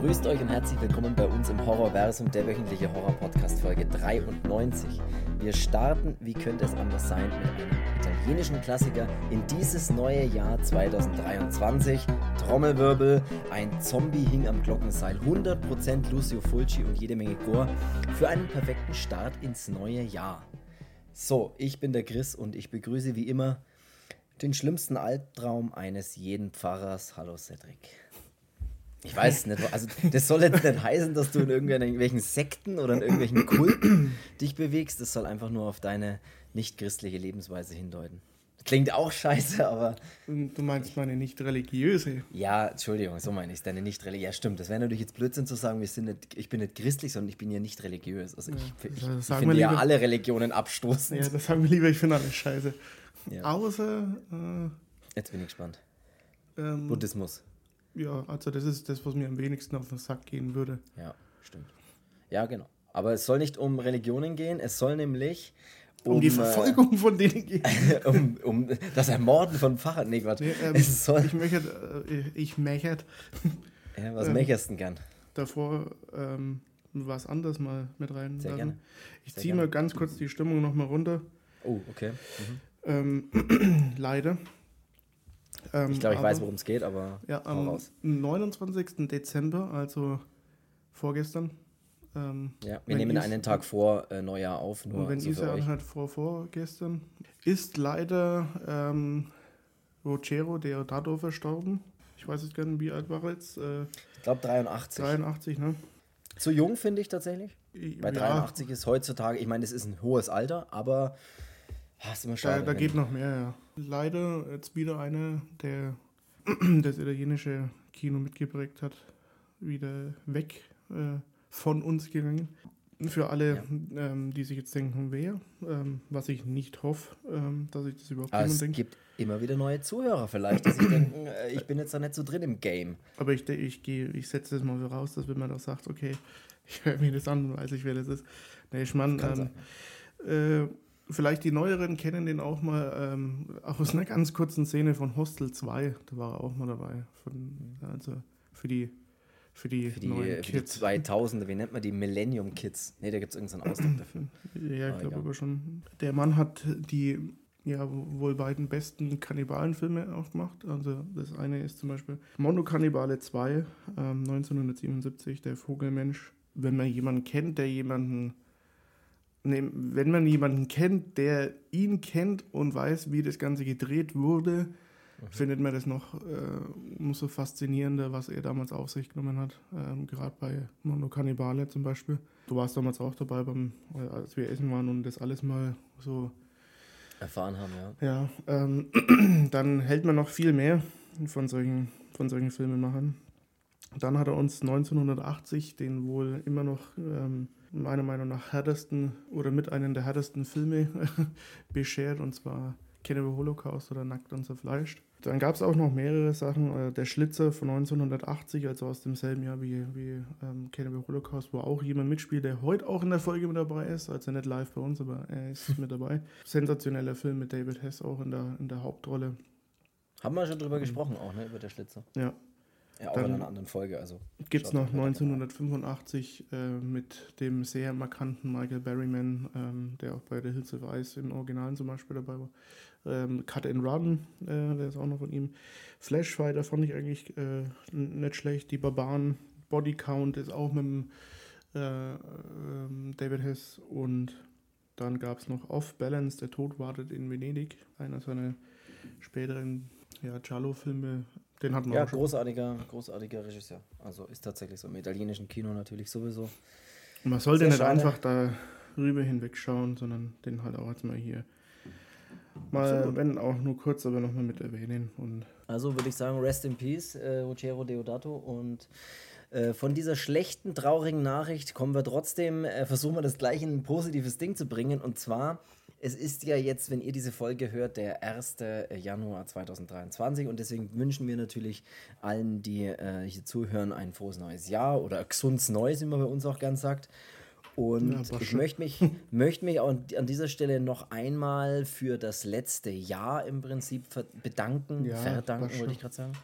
Grüßt euch und herzlich willkommen bei uns im Horrorversum, der wöchentliche Horror-Podcast Folge 93. Wir starten, wie könnte es anders sein, mit einem italienischen Klassiker in dieses neue Jahr 2023. Trommelwirbel, ein Zombie hing am Glockenseil, 100% Lucio Fulci und jede Menge Gore für einen perfekten Start ins neue Jahr. So, ich bin der Chris und ich begrüße wie immer den schlimmsten Albtraum eines jeden Pfarrers. Hallo Cedric. Ich weiß nicht, also das soll jetzt nicht heißen, dass du in irgendwelchen Sekten oder in irgendwelchen Kulten dich bewegst. Das soll einfach nur auf deine nicht christliche Lebensweise hindeuten. Klingt auch scheiße, aber. Du meinst meine nicht religiöse? Ja, Entschuldigung, so meine ich es. Deine nicht religiöse. Ja, stimmt. Das wäre natürlich jetzt Blödsinn zu sagen, wir sind nicht, ich bin nicht christlich, sondern ich bin ja nicht religiös. Also ich, ja, ich, ich finde ja alle Religionen abstoßend. Ja, das sagen wir lieber, ich finde alles scheiße. Ja. Außer. Äh, jetzt bin ich gespannt. Ähm, Buddhismus. Ja, also das ist das, was mir am wenigsten auf den Sack gehen würde. Ja, stimmt. Ja, genau. Aber es soll nicht um Religionen gehen, es soll nämlich um, um die äh, Verfolgung von denen gehen. um, um das Ermorden von Pfarrern. Nee, Gott. Nee, ähm, es soll ich möchte, äh, ich mechert. Ja, was ähm, mecherst du gern? Davor ähm, was anderes mal mit rein. Sehr gerne. Ich ziehe mal ganz kurz die Stimmung nochmal runter. Oh, okay. Mhm. Ähm, leider ähm, ich glaube, ich aber, weiß, worum es geht, aber ja, am raus. 29. Dezember, also vorgestern. Ähm, ja, wir nehmen einen Tag vor äh, Neujahr auf. Nur und wenn so Isa halt vor vorgestern ist leider ähm, Rogero Deodato verstorben. Ich weiß jetzt gar nicht, wie alt war er jetzt? Äh, ich glaube 83. 83, ne? Zu jung, finde ich tatsächlich. Bei 83 ja. ist heutzutage, ich meine, es ist ein hohes Alter, aber Ah, ist immer schade. Da, da geht noch mehr, ja. Leider jetzt wieder einer, der das italienische Kino mitgeprägt hat, wieder weg äh, von uns gegangen. Für alle, ja. ähm, die sich jetzt denken, wer, ähm, was ich nicht hoffe, ähm, dass ich das überhaupt Aber es denke. gibt immer wieder neue Zuhörer vielleicht, die sich denken, äh, ich bin jetzt da nicht so drin im Game. Aber ich, ich, ich setze das mal voraus, dass wenn man da sagt, okay, ich höre mir das an, weiß ich, wer das ist. Nee, ich meine, ähm, äh, Vielleicht die Neueren kennen den auch mal ähm, aus einer ganz kurzen Szene von Hostel 2. Da war er auch mal dabei. Von, also für die für die, für die, neuen für Kids. die 2000er, wie nennt man die Millennium Kids? Ne, da gibt es irgendeinen Ausdruck dafür. Ja, ich glaube aber schon. Der Mann hat die ja wohl beiden besten Kannibalenfilme auch gemacht. Also das eine ist zum Beispiel Mondo Kannibale 2, ähm, 1977, der Vogelmensch. Wenn man jemanden kennt, der jemanden wenn man jemanden kennt, der ihn kennt und weiß, wie das Ganze gedreht wurde, mhm. findet man das noch äh, umso faszinierender, was er damals auf sich genommen hat. Ähm, Gerade bei Mondo Cannibale zum Beispiel. Du warst damals auch dabei, beim, äh, als wir essen waren und das alles mal so erfahren haben, ja. Ja, ähm, dann hält man noch viel mehr von solchen, von solchen Filmemachern. Dann hat er uns 1980 den wohl immer noch ähm, meiner Meinung nach härtesten oder mit einem der härtesten Filme beschert, und zwar Cannibal Holocaust oder Nackt und zerfleischt. Dann gab es auch noch mehrere Sachen. Äh, der Schlitzer von 1980, also aus demselben Jahr wie, wie ähm, Cannibal Holocaust, wo auch jemand mitspielt, der heute auch in der Folge mit dabei ist. Also nicht live bei uns, aber er ist mit dabei. Sensationeller Film mit David Hess auch in der, in der Hauptrolle. Haben wir schon drüber gesprochen, auch, ne, über der Schlitzer. Ja, ja, auch Dann in einer anderen Folge. Also gibt es noch 1985 äh, mit dem sehr markanten Michael Berryman, ähm, der auch bei The Hills of Ice im Originalen zum Beispiel dabei war. Ähm, Cut and Run, äh, der ist auch noch von ihm. Flashfighter fand ich eigentlich äh, nicht schlecht. Die Barbaren, Body Count ist auch mit dem äh, ähm, David Hess und dann gab es noch Off Balance, der Tod wartet in Venedig, einer seiner späteren ja, Giallo-Filme, den hatten wir ja, auch schon. großartiger, großartiger Regisseur. Also ist tatsächlich so. Im italienischen Kino natürlich sowieso. Und man sollte nicht schade. einfach da rüber hinwegschauen, sondern den halt auch jetzt mal hier mal, Absolut. wenn auch nur kurz, aber nochmal mit erwähnen. Und also würde ich sagen, Rest in Peace, äh, Ruggero Deodato. Und äh, von dieser schlechten, traurigen Nachricht kommen wir trotzdem, äh, versuchen wir das gleich in ein positives Ding zu bringen. Und zwar es ist ja jetzt, wenn ihr diese Folge hört, der 1. Januar 2023 und deswegen wünschen wir natürlich allen, die äh, hier zuhören, ein frohes neues Jahr oder gesundes Neues, wie man bei uns auch gern sagt. Und ja, ich möchte mich, möchte mich auch an dieser Stelle noch einmal für das letzte Jahr im Prinzip bedanken, ja, verdanken, wollte ich gerade sagen.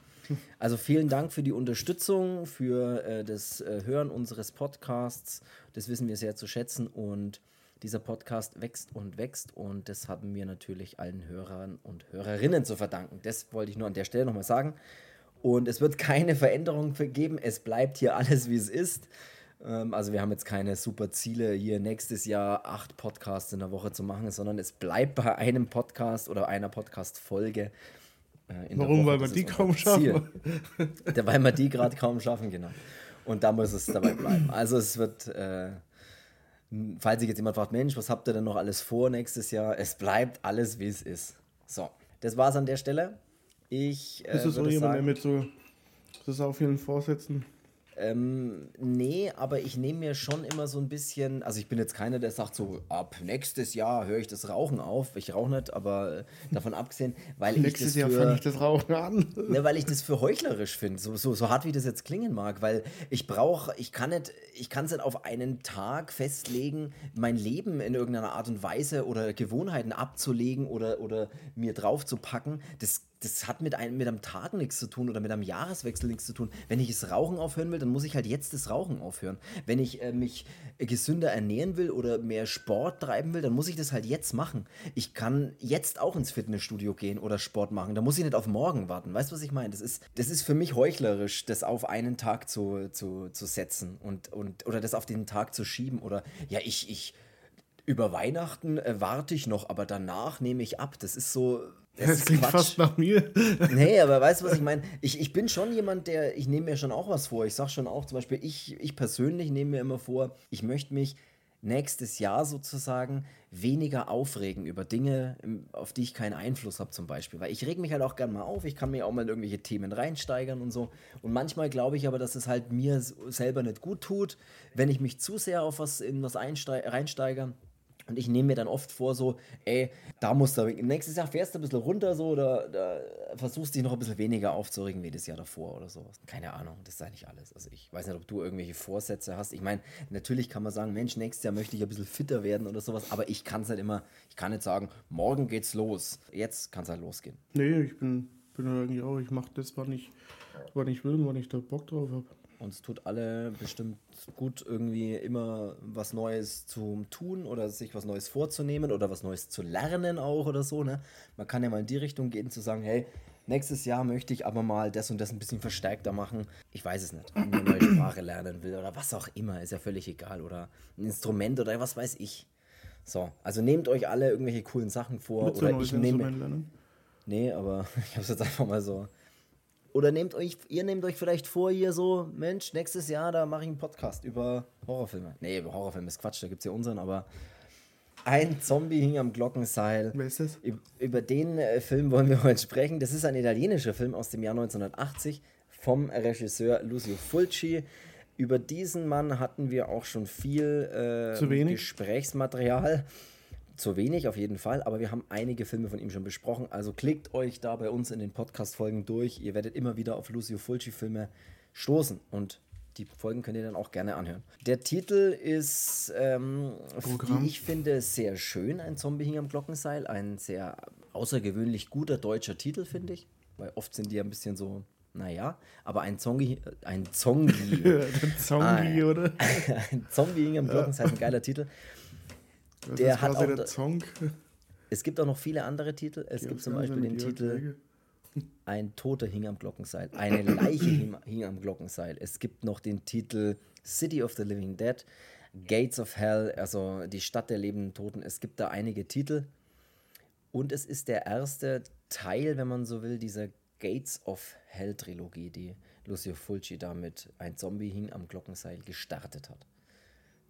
Also vielen Dank für die Unterstützung, für äh, das äh, Hören unseres Podcasts. Das wissen wir sehr zu schätzen und dieser Podcast wächst und wächst und das haben wir natürlich allen Hörern und Hörerinnen zu verdanken. Das wollte ich nur an der Stelle nochmal sagen. Und es wird keine Veränderung geben. Es bleibt hier alles, wie es ist. Ähm, also wir haben jetzt keine super Ziele, hier nächstes Jahr acht Podcasts in der Woche zu machen, sondern es bleibt bei einem Podcast oder einer Podcast-Folge. Äh, Warum? Weil wir die kaum schaffen. weil wir die gerade kaum schaffen, genau. Und da muss es dabei bleiben. Also es wird, äh, falls sich jetzt jemand fragt, Mensch, was habt ihr denn noch alles vor nächstes Jahr? Es bleibt alles, wie es ist. So, das war's an der Stelle. Ich äh, ist es so jemand, der mit so das auf vielen Vorsätzen ähm, nee, aber ich nehme mir schon immer so ein bisschen, also ich bin jetzt keiner, der sagt so, ab nächstes Jahr höre ich das Rauchen auf. Ich rauche nicht, aber äh, davon abgesehen, weil nächstes ich das Jahr fange ich das Rauchen an. ne, weil ich das für heuchlerisch finde, so, so, so hart wie das jetzt klingen mag, weil ich brauche, ich kann nicht, ich kann es nicht auf einen Tag festlegen, mein Leben in irgendeiner Art und Weise oder Gewohnheiten abzulegen oder, oder mir drauf zu packen. Das das hat mit einem, mit einem Tag nichts zu tun oder mit einem Jahreswechsel nichts zu tun. Wenn ich das Rauchen aufhören will, dann muss ich halt jetzt das Rauchen aufhören. Wenn ich äh, mich gesünder ernähren will oder mehr Sport treiben will, dann muss ich das halt jetzt machen. Ich kann jetzt auch ins Fitnessstudio gehen oder Sport machen. Da muss ich nicht auf morgen warten. Weißt du, was ich meine? Das ist, das ist für mich heuchlerisch, das auf einen Tag zu, zu, zu setzen und, und, oder das auf den Tag zu schieben. Oder ja, ich, ich über Weihnachten äh, warte ich noch, aber danach nehme ich ab. Das ist so das, das klingt Quatsch. fast nach mir. Nee, aber weißt du, was ich meine? Ich, ich bin schon jemand, der, ich nehme mir schon auch was vor. Ich sage schon auch, zum Beispiel, ich, ich persönlich nehme mir immer vor, ich möchte mich nächstes Jahr sozusagen weniger aufregen über Dinge, auf die ich keinen Einfluss habe zum Beispiel. Weil ich reg mich halt auch gern mal auf, ich kann mir auch mal in irgendwelche Themen reinsteigern und so. Und manchmal glaube ich aber, dass es halt mir selber nicht gut tut, wenn ich mich zu sehr auf was in was reinsteigere. Und ich nehme mir dann oft vor, so, ey, da musst du, nächstes Jahr fährst du ein bisschen runter, so, da, da versuchst dich noch ein bisschen weniger aufzuregen wie das Jahr davor oder so. Keine Ahnung, das ist eigentlich alles. Also ich weiß nicht, ob du irgendwelche Vorsätze hast. Ich meine, natürlich kann man sagen, Mensch, nächstes Jahr möchte ich ein bisschen fitter werden oder sowas, aber ich kann es halt immer, ich kann nicht sagen, morgen geht's los. Jetzt kann es halt losgehen. Nee, ich bin, bin irgendwie auch, ich mache das, wann ich, wann ich will, wann ich da Bock drauf habe. Und es tut alle bestimmt gut, irgendwie immer was Neues zu tun oder sich was Neues vorzunehmen oder was Neues zu lernen auch oder so. Ne? Man kann ja mal in die Richtung gehen, zu sagen, hey, nächstes Jahr möchte ich aber mal das und das ein bisschen verstärkter machen. Ich weiß es nicht. Eine neue Sprache lernen will oder was auch immer, ist ja völlig egal. Oder ein Instrument oder was weiß ich. So, also nehmt euch alle irgendwelche coolen Sachen vor. Mit oder ich nehme. Nee, aber ich habe es jetzt einfach mal so oder nehmt euch, ihr nehmt euch vielleicht vor, hier so, Mensch, nächstes Jahr, da mache ich einen Podcast über Horrorfilme. Nee, über Horrorfilme ist Quatsch, da gibt es ja unseren, aber ein Zombie hing am Glockenseil. Wer ist das? Über den äh, Film wollen wir heute sprechen. Das ist ein italienischer Film aus dem Jahr 1980 vom Regisseur Lucio Fulci. Über diesen Mann hatten wir auch schon viel äh, Gesprächsmaterial. Zu wenig auf jeden Fall, aber wir haben einige Filme von ihm schon besprochen. Also klickt euch da bei uns in den Podcast-Folgen durch. Ihr werdet immer wieder auf Lucio Fulci-Filme stoßen und die Folgen könnt ihr dann auch gerne anhören. Der Titel ist, ähm, wie ich finde, sehr schön. Ein Zombie hing am Glockenseil. Ein sehr außergewöhnlich guter deutscher Titel, finde ich. Weil oft sind die ein bisschen so, naja, aber ein Zombie, ein Zombie. ein Zombie, oder? ein Zombie hing am Glockenseil, ein geiler Titel. Das der hat auch der Song. Es gibt auch noch viele andere Titel. Es gibt zum Beispiel den Titel Ein Toter hing am Glockenseil. Eine Leiche hing am Glockenseil. Es gibt noch den Titel City of the Living Dead. Gates of Hell, also die Stadt der lebenden Toten. Es gibt da einige Titel. Und es ist der erste Teil, wenn man so will, dieser Gates of Hell Trilogie, die Lucio Fulci damit Ein Zombie hing am Glockenseil gestartet hat.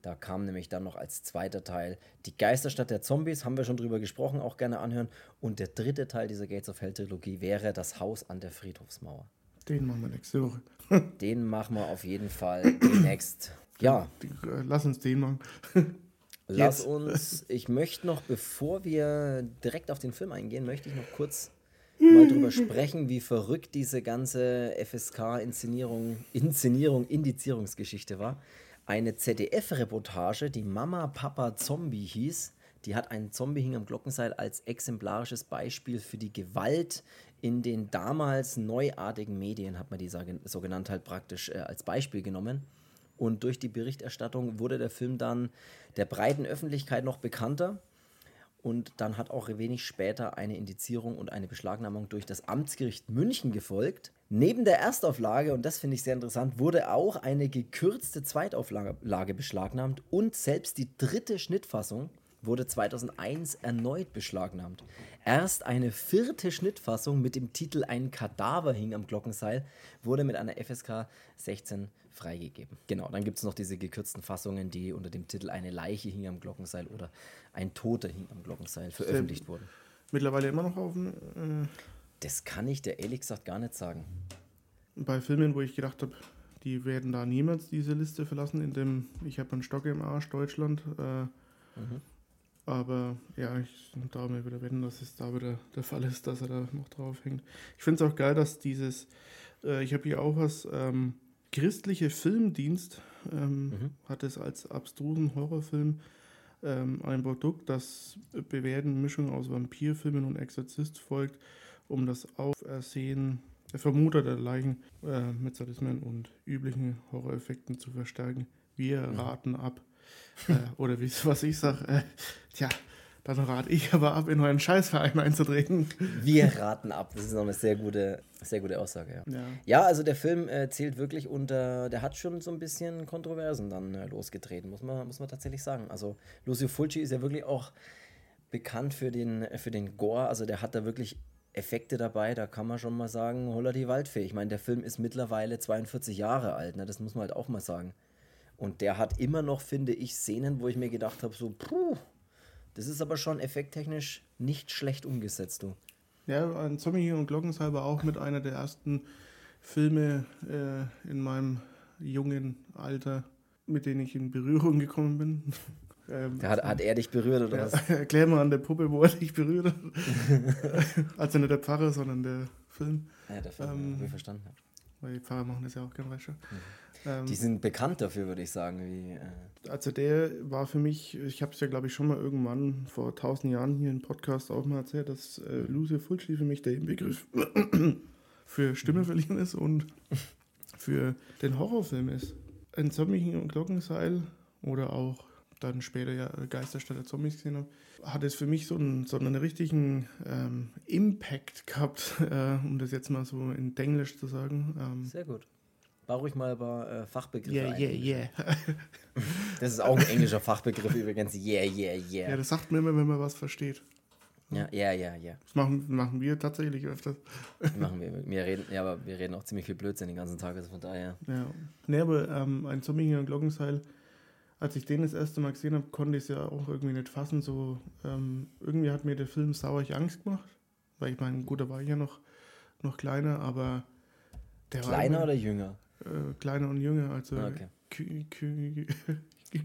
Da kam nämlich dann noch als zweiter Teil die Geisterstadt der Zombies, haben wir schon drüber gesprochen, auch gerne anhören. Und der dritte Teil dieser Gates of Hell Trilogie wäre das Haus an der Friedhofsmauer. Den machen wir nächste Woche. den machen wir auf jeden Fall demnächst. Ja. Äh, lass uns den machen. Lass Jetzt. uns, ich möchte noch, bevor wir direkt auf den Film eingehen, möchte ich noch kurz mal drüber sprechen, wie verrückt diese ganze FSK-Inszenierung, Inszenierung, Indizierungsgeschichte war eine ZDF-Reportage, die Mama Papa Zombie hieß, Die hat ein Zombie hing am Glockenseil als exemplarisches Beispiel für die Gewalt in den damals neuartigen Medien, hat man die so genannt halt praktisch äh, als Beispiel genommen. Und durch die Berichterstattung wurde der Film dann der breiten Öffentlichkeit noch bekannter. Und dann hat auch wenig später eine Indizierung und eine Beschlagnahmung durch das Amtsgericht München gefolgt. Neben der Erstauflage, und das finde ich sehr interessant, wurde auch eine gekürzte Zweitauflage beschlagnahmt und selbst die dritte Schnittfassung wurde 2001 erneut beschlagnahmt. Erst eine vierte Schnittfassung mit dem Titel Ein Kadaver hing am Glockenseil wurde mit einer FSK 16 freigegeben. Genau, dann gibt es noch diese gekürzten Fassungen, die unter dem Titel Eine Leiche hing am Glockenseil oder Ein Toter hing am Glockenseil veröffentlicht wurden. Mittlerweile immer noch auf dem. Äh das kann ich dir ehrlich gesagt gar nicht sagen. Bei Filmen, wo ich gedacht habe, die werden da niemals diese Liste verlassen, in dem Ich habe einen Stock im Arsch Deutschland. Äh, mhm. Aber ja, ich darf mir wieder wetten, dass es da wieder der Fall ist, dass er da noch drauf hängt. Ich finde es auch geil, dass dieses, äh, ich habe hier auch was, ähm, christliche Filmdienst ähm, mhm. hat es als abstrusen Horrorfilm ähm, ein Produkt, das bewährten Mischung aus Vampirfilmen und Exorzist folgt, um das Aufersehen der Leichen äh, mit Sadismen und üblichen Horroreffekten zu verstärken. Wir raten ab äh, oder wie was ich sage, äh, tja, dann rate ich aber ab, in euren Scheißverein einzutreten. Wir raten ab. Das ist noch eine sehr gute, sehr gute Aussage. Ja, ja. ja also der Film äh, zählt wirklich unter, der hat schon so ein bisschen Kontroversen dann äh, losgetreten, muss man, muss man tatsächlich sagen. Also Lucio Fulci ist ja wirklich auch bekannt für den, für den Gore. Also der hat da wirklich Effekte dabei, da kann man schon mal sagen, holla die Waldfee. Ich meine, der Film ist mittlerweile 42 Jahre alt, ne? das muss man halt auch mal sagen. Und der hat immer noch, finde ich, Szenen, wo ich mir gedacht habe, so, puh, das ist aber schon effekttechnisch nicht schlecht umgesetzt, du. Ja, ein Zombie und Glockensalber auch mit einer der ersten Filme äh, in meinem jungen Alter, mit denen ich in Berührung gekommen bin. Ähm, hat, hat er dich berührt oder ja, was? Erklär mal an der Puppe, wo er dich berührt hat. also nicht der Pfarrer, sondern der Film. Ja, der Film, ähm, wie ich verstanden habe. Weil die Pfarrer machen das ja auch gerne, weißt. Mhm. Ähm, die sind bekannt dafür, würde ich sagen. Wie, äh also der war für mich, ich habe es ja glaube ich schon mal irgendwann vor tausend Jahren hier im Podcast auch mal erzählt, dass äh, Lucio Fulci für mich der Begriff für Stimme mhm. verlieren ist und für den Horrorfilm ist. Ein Zombie und Glockenseil oder auch dann später ja Geisterstadt der Zombies gesehen habe, hat es für mich so einen, so einen richtigen ähm, Impact gehabt, äh, um das jetzt mal so in Englisch zu sagen. Ähm, Sehr gut. War ruhig mal über äh, Fachbegriffe Yeah, yeah, yeah. das ist auch ein englischer Fachbegriff übrigens. Yeah, yeah, yeah. Ja, das sagt man immer, wenn man was versteht. Ja, ja, ja, ja. Das machen, machen wir tatsächlich öfters. machen wir. Wir reden, ja, aber wir reden auch ziemlich viel Blödsinn den ganzen Tag, also von daher. Ja. Nee, aber ähm, ein in Glockenseil, als ich den das erste Mal gesehen habe, konnte ich es ja auch irgendwie nicht fassen. So, ähm, irgendwie hat mir der Film saurig Angst gemacht. Weil ich meine, gut, da war ich ja noch, noch kleiner, aber der Kleiner war. oder jünger? äh, kleiner und jünger, also ah, okay. Kü Kü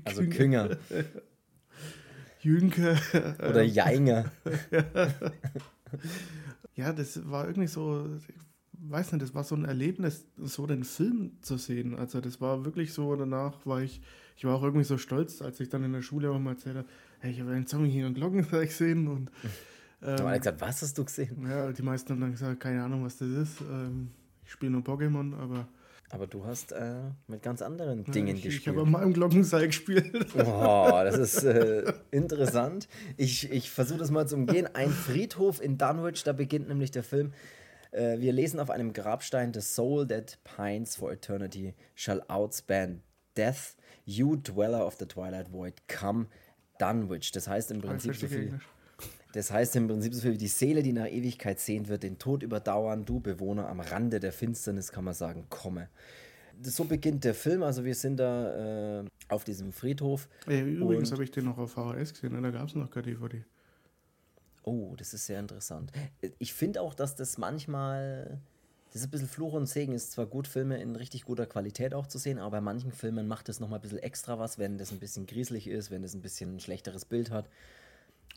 also Künger. Jünke. Oder Jeinger. ja, das war irgendwie so, ich weiß nicht, das war so ein Erlebnis, so den Film zu sehen. Also das war wirklich so, danach war ich, ich war auch irgendwie so stolz, als ich dann in der Schule auch mal erzählt habe, hey, ich habe einen Zombie hier und Glockenseil gesehen und ähm, da hat gesagt, was hast du gesehen? Ja, die meisten haben dann gesagt, keine Ahnung, was das ist. Ähm, ich spiele nur Pokémon, aber aber du hast äh, mit ganz anderen Dingen ich, gespielt. Ich habe mal im Glockenseil gespielt. Oh, das ist äh, interessant. Ich, ich versuche das mal zu umgehen. Ein Friedhof in Dunwich, da beginnt nämlich der Film. Äh, wir lesen auf einem Grabstein: The soul that pines for eternity shall outspan death. You, dweller of the twilight void, come Dunwich. Das heißt im Prinzip so viel. Englisch. Das heißt im Prinzip so viel wie die Seele, die nach Ewigkeit sehend wird, den Tod überdauern, du Bewohner am Rande der Finsternis, kann man sagen, komme. So beginnt der Film, also wir sind da äh, auf diesem Friedhof. Ja, übrigens habe ich den noch auf VHS gesehen, ne? da gab es noch keine DVD. Oh, das ist sehr interessant. Ich finde auch, dass das manchmal, das ist ein bisschen Fluch und Segen, ist zwar gut, Filme in richtig guter Qualität auch zu sehen, aber bei manchen Filmen macht das nochmal ein bisschen extra was, wenn das ein bisschen grieselig ist, wenn das ein bisschen ein schlechteres Bild hat.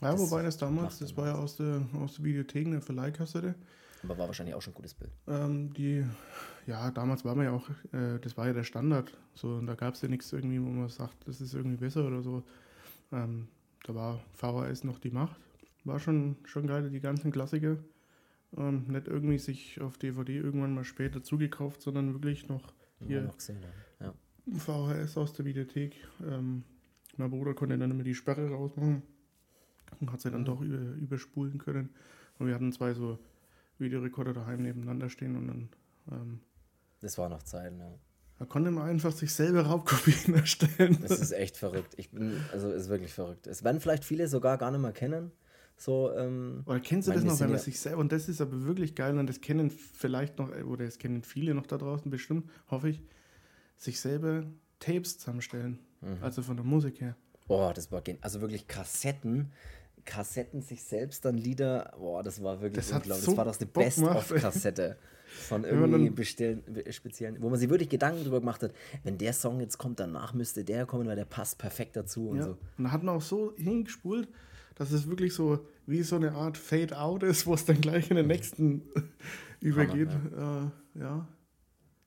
Ja, das wobei das damals, das war ja aus der, aus der Videothek eine Verleihkassette. Aber war wahrscheinlich auch schon ein gutes Bild. Ähm, die, ja, damals war man ja auch, äh, das war ja der Standard. So, und da gab es ja nichts irgendwie, wo man sagt, das ist irgendwie besser oder so. Ähm, da war VHS noch die Macht. War schon, schon geil, die ganzen Klassiker. Ähm, nicht irgendwie sich auf DVD irgendwann mal später zugekauft, sondern wirklich noch hier noch gesehen, ja. VHS aus der Videothek. Ähm, mein Bruder konnte dann immer die Sperre rausmachen und hat sie dann Mhm. doch über, überspulen können. Und wir hatten zwei so Videorekorder daheim nebeneinander stehen und dann ähm, Das war noch Zeiten, ja. da konnte man einfach sich selber Raubkopien erstellen. Das ist echt verrückt. Ich bin, also ist wirklich verrückt. Es werden vielleicht viele sogar gar nicht mehr kennen. So, ähm, Oder kennst du das noch, wenn man ja- sich selber, und das ist aber wirklich geil, und das kennen vielleicht noch, oder das kennen viele noch da draußen bestimmt, hoffe ich, sich selber Tapes zusammenstellen. Mhm. Also von der Musik her. boah, das war gen also wirklich Kassetten. Kassetten sich selbst dann Lieder, boah, das war wirklich Das unglaublich. so das war doch eine. Best-of-Kassette von irgendwie bestellen, speziellen, wo man sich wirklich Gedanken drüber gemacht hat, wenn der Song jetzt kommt, danach müsste der kommen, weil der passt perfekt dazu und Ja. so. Und da hat man auch so hingespult, dass es wirklich so wie so eine Art Fade-out ist, wo es dann gleich in den nächsten übergeht. Äh, ja.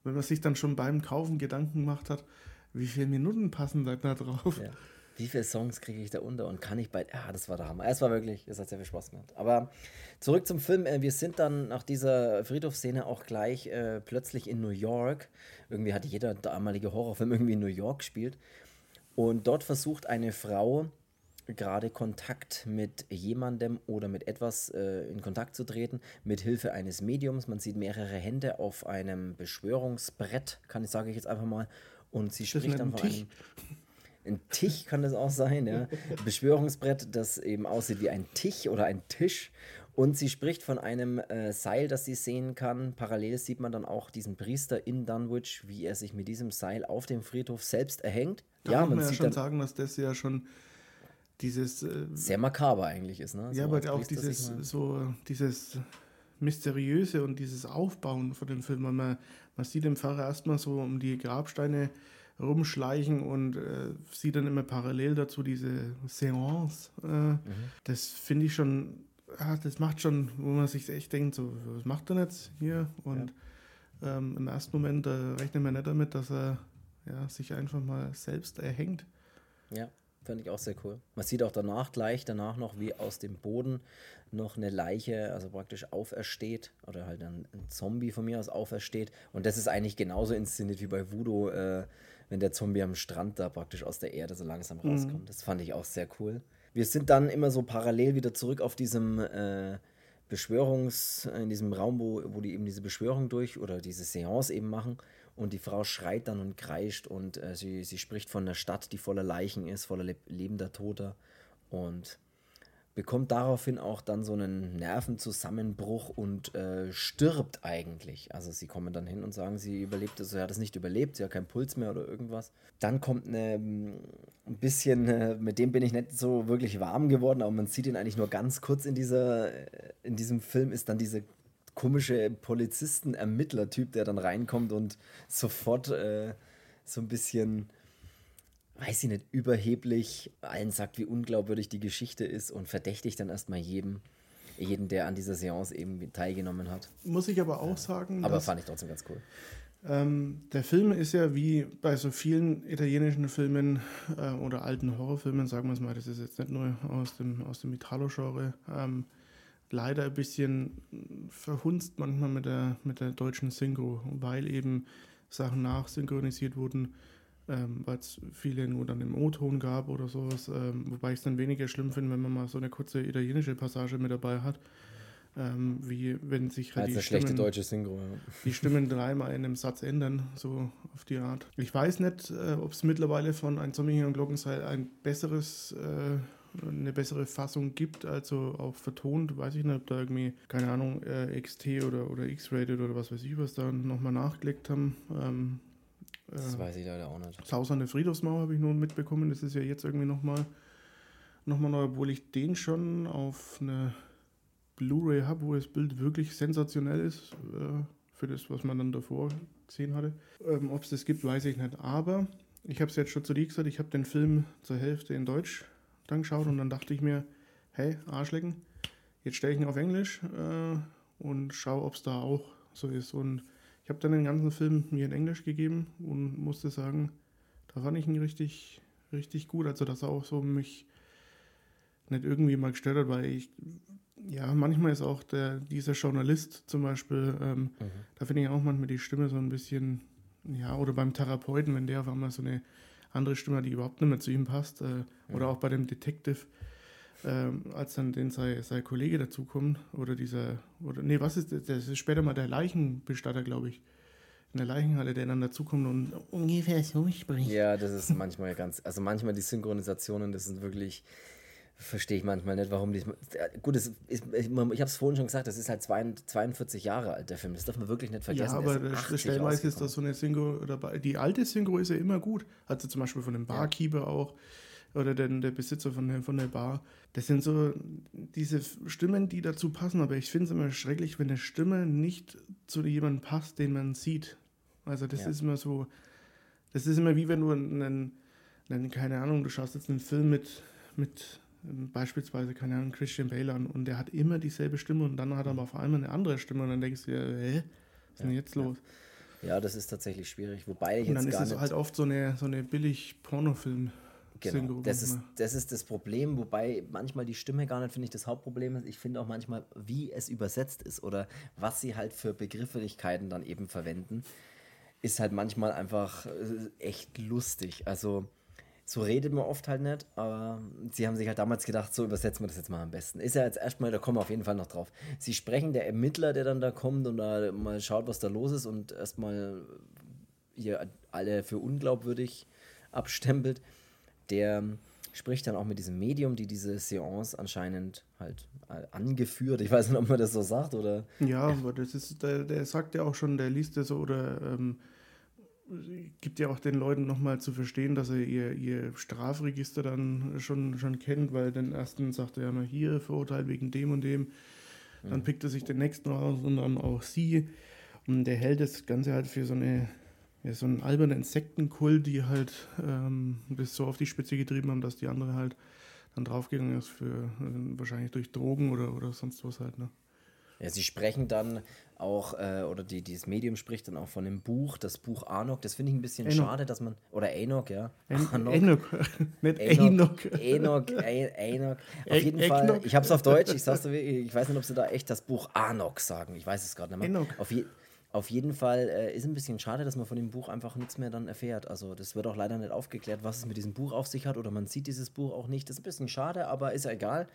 Wenn man sich dann schon beim Kaufen Gedanken gemacht hat, wie viele Minuten passen da, da drauf? Ja. Wie viele Songs kriege ich da unter und kann ich bei. Ja, das war der Hammer. Es war wirklich, es hat sehr viel Spaß gemacht. Aber zurück zum Film. Äh, Wir sind dann nach dieser Friedhofsszene auch gleich äh, plötzlich in New York. Irgendwie hat jeder damalige Horrorfilm irgendwie in New York gespielt. Und dort versucht eine Frau gerade Kontakt mit jemandem oder mit etwas äh, in Kontakt zu treten, mit Hilfe eines Mediums. Man sieht mehrere Hände auf einem Beschwörungsbrett, kann ich sage ich jetzt einfach mal. Und sie das spricht dann von Tisch? einem. Ein Tisch kann das auch sein, ja. Beschwörungsbrett, das eben aussieht wie ein Tisch oder ein Tisch. Und sie spricht von einem äh, Seil, das sie sehen kann. Parallel sieht man dann auch diesen Priester in Dunwich, wie er sich mit diesem Seil auf dem Friedhof selbst erhängt. Da ja, muss man man ja sieht schon sagen, dass das ja schon dieses äh, sehr makaber eigentlich ist, ne? So ja, aber auch dieses so dieses mysteriöse und dieses Aufbauen von dem Film. Man, man sieht den Pfarrer erstmal so um die Grabsteine rumschleichen und äh, sieht dann immer parallel dazu diese Seance. Äh, Mhm. Das finde ich schon, ah, das macht schon, wo man sich echt denkt, so, was macht er jetzt hier? Und ähm, im ersten Moment äh, rechnet man nicht damit, dass er ja, sich einfach mal selbst erhängt. Ja, fand ich auch sehr cool. Man sieht auch danach gleich, danach noch, wie aus dem Boden noch eine Leiche, also praktisch aufersteht oder halt ein, ein Zombie von mir aus aufersteht. Und das ist eigentlich genauso inszeniert wie bei Voodoo, äh, wenn der Zombie am Strand da praktisch aus der Erde so langsam rauskommt. Das fand ich auch sehr cool. Wir sind dann immer so parallel wieder zurück auf diesem äh, Beschwörungs, in diesem Raum, wo, wo die eben diese Beschwörung durch oder diese Seance eben machen. Und die Frau schreit dann und kreischt und äh, sie, sie spricht von einer Stadt, die voller Leichen ist, voller leb lebender Toter. Und bekommt daraufhin auch dann so einen Nervenzusammenbruch und äh, stirbt eigentlich. Also sie kommen dann hin und sagen, sie überlebt, also sie hat es nicht überlebt, sie hat keinen Puls mehr oder irgendwas. Dann kommt eine, ähm, ein bisschen, äh, mit dem bin ich nicht so wirklich warm geworden, aber man sieht ihn eigentlich nur ganz kurz in dieser, äh, in diesem Film, ist dann diese komische Polizisten-Ermittler-Typ, der dann reinkommt und sofort äh, so ein bisschen weiß ich nicht, überheblich allen sagt, wie unglaubwürdig die Geschichte ist und verdächtigt dann erstmal jedem, jeden, der an dieser Seance eben teilgenommen hat. Muss ich aber auch sagen, Aber dass, fand ich trotzdem ganz cool. Ähm, der Film ist ja wie bei so vielen italienischen Filmen äh, oder alten Horrorfilmen, sagen wir es mal, das ist jetzt nicht nur aus dem, aus dem Italo-Genre, ähm, leider ein bisschen verhunzt manchmal mit der, mit der deutschen Synchro, weil eben Sachen nachsynchronisiert wurden, ähm, weil es viele nur dann im O-Ton gab oder sowas, ähm, wobei ich es dann weniger schlimm finde, wenn man mal so eine kurze italienische Passage mit dabei hat. Ähm, wie wenn sich halt Als die Stimmen- deutsche Synchro. Ja. die Stimmen dreimal in einem Satz ändern, so auf die Art. Ich weiß nicht, äh, ob es mittlerweile von Ein Zombie und Glockenseil ein besseres, äh, eine bessere Fassung gibt, also auch vertont, weiß ich nicht, ob da irgendwie, keine Ahnung, äh, XT oder, oder X-Rated oder was weiß ich was da nochmal nachgelegt haben. Ähm, Das äh, weiß ich leider auch nicht. Haus an der Friedhofsmauer habe ich nur mitbekommen, das ist ja jetzt irgendwie nochmal noch mal neu, obwohl ich den schon auf eine Blu-ray habe, wo das Bild wirklich sensationell ist, äh, für das, was man dann davor gesehen hatte. Ähm, Ob es das gibt, weiß ich nicht. Aber ich habe es jetzt schon zu dir gesagt, ich habe den Film zur Hälfte in Deutsch dann geschaut und dann dachte ich mir, hey, Arschlecken, jetzt stelle ich ihn auf Englisch äh, und schaue, ob es da auch so ist. Und ich habe dann den ganzen Film mir in Englisch gegeben und musste sagen, da fand ich ihn richtig, richtig gut. Also, dass er auch so mich nicht irgendwie mal gestört hat, weil ich, ja, manchmal ist auch der, dieser Journalist zum Beispiel, ähm, mhm. da finde ich auch manchmal die Stimme so ein bisschen, ja, oder beim Therapeuten, wenn der auf einmal so eine andere Stimme hat, die überhaupt nicht mehr zu ihm passt, äh, mhm. oder auch bei dem Detective, ähm, als dann den sein, sein Kollege dazukommt, oder dieser, oder nee, was ist das? Das ist später mal der Leichenbestatter, glaube ich. In der Leichenhalle, der dann dazukommt und ungefähr so spricht. Ja, das ist manchmal ganz, also manchmal die Synchronisationen, das sind wirklich, verstehe ich manchmal nicht, warum die. Gut, ist, ich, habe es vorhin schon gesagt, das ist halt 42 Jahre alt, der Film. Das darf man wirklich nicht vergessen. Ja, aber das stellenweise ist das so eine Synchro dabei. Die alte Synchro ist ja immer gut. Also zum Beispiel von dem Barkeeper ja. auch oder den, der Besitzer von der, von der Bar. Das sind so diese Stimmen, die dazu passen, aber ich finde es immer schrecklich, wenn eine Stimme nicht zu jemandem passt, den man sieht. Also das ja. ist immer so, das ist immer wie wenn du einen, einen, keine Ahnung, du schaust jetzt einen Film mit, mit beispielsweise, keine Ahnung, Christian Bale an und der hat immer dieselbe Stimme und dann hat er aber auf einmal eine andere Stimme und dann denkst du dir, hä, was ist denn jetzt los? Ja, das ist tatsächlich schwierig, wobei ich und jetzt dann ist es halt oft so eine, so eine billig Pornofilm. Genau, das ist, das ist das Problem, wobei manchmal die Stimme gar nicht, finde ich, das Hauptproblem ist. Ich finde auch manchmal, wie es übersetzt ist oder was sie halt für Begrifflichkeiten dann eben verwenden, ist halt manchmal einfach äh, echt lustig. Also so redet man oft halt nicht, aber sie haben sich halt damals gedacht, so übersetzen wir das jetzt mal am besten. Ist ja jetzt erstmal, da kommen wir auf jeden Fall noch drauf. Sie sprechen der Ermittler, der dann da kommt und da mal schaut, was da los ist und erstmal hier alle für unglaubwürdig abstempelt der spricht dann auch mit diesem Medium, die diese Seance anscheinend halt äh, angeführt. Ich weiß nicht, ob man das so sagt oder. Ja, aber das ist, der, der sagt ja auch schon, der liest das oder ähm, gibt ja auch den Leuten nochmal zu verstehen, dass er ihr, ihr Strafregister dann schon, schon kennt, weil den ersten sagt er ja mal hier, verurteilt wegen dem und dem. Dann mhm. pickt er sich den nächsten raus und dann auch sie. Und der hält das Ganze halt für so eine ja, so einen albernen Insektenkult, die halt ähm, bis so auf die Spitze getrieben haben, dass die andere halt dann draufgegangen ist für äh, wahrscheinlich durch Drogen oder, oder sonst was halt. Ne? Ja, sie sprechen dann auch, äh, oder die, dieses Medium spricht dann auch von dem Buch, das Buch Anok. Das finde ich ein bisschen Enoch. schade, dass man, oder Enoch, ja. En Enoch, nicht Enoch. Enoch, Enoch. Auf jeden e Fall, ich habe es auf Deutsch, ich, sag's, ich weiß nicht, ob sie da echt das Buch Anok sagen. Ich weiß es gerade nicht mehr. Enoch. Auf jeden auf jeden Fall äh, ist ein bisschen schade, dass man von dem Buch einfach nichts mehr dann erfährt. Also das wird auch leider nicht aufgeklärt, was es mit diesem Buch auf sich hat oder man sieht dieses Buch auch nicht. Das ist ein bisschen schade, aber ist ja egal.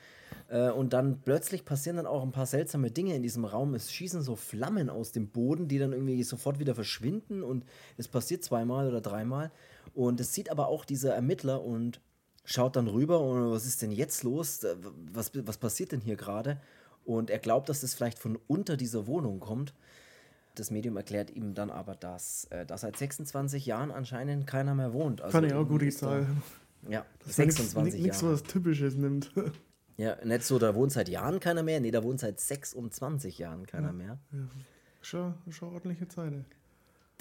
Äh, und dann plötzlich passieren dann auch ein paar seltsame Dinge in diesem Raum. Es schießen so Flammen aus dem Boden, die dann irgendwie sofort wieder verschwinden und es passiert zweimal oder dreimal. Und es sieht aber auch dieser Ermittler und schaut dann rüber und was ist denn jetzt los? Äh, was, was passiert denn hier gerade? Und er glaubt, dass das vielleicht von unter dieser Wohnung kommt. Das Medium erklärt ihm dann aber, dass äh, da seit 26 Jahren anscheinend keiner mehr wohnt. Also Fand ich auch gut, die Zahl. Ja, das 26 Jahre. Nichts, was Typisches nimmt. Ja, nicht so, da wohnt seit Jahren keiner mehr. Nee, da wohnt seit 26 Jahren keiner ja, mehr. Ja. Schon, schon ordentliche Zeit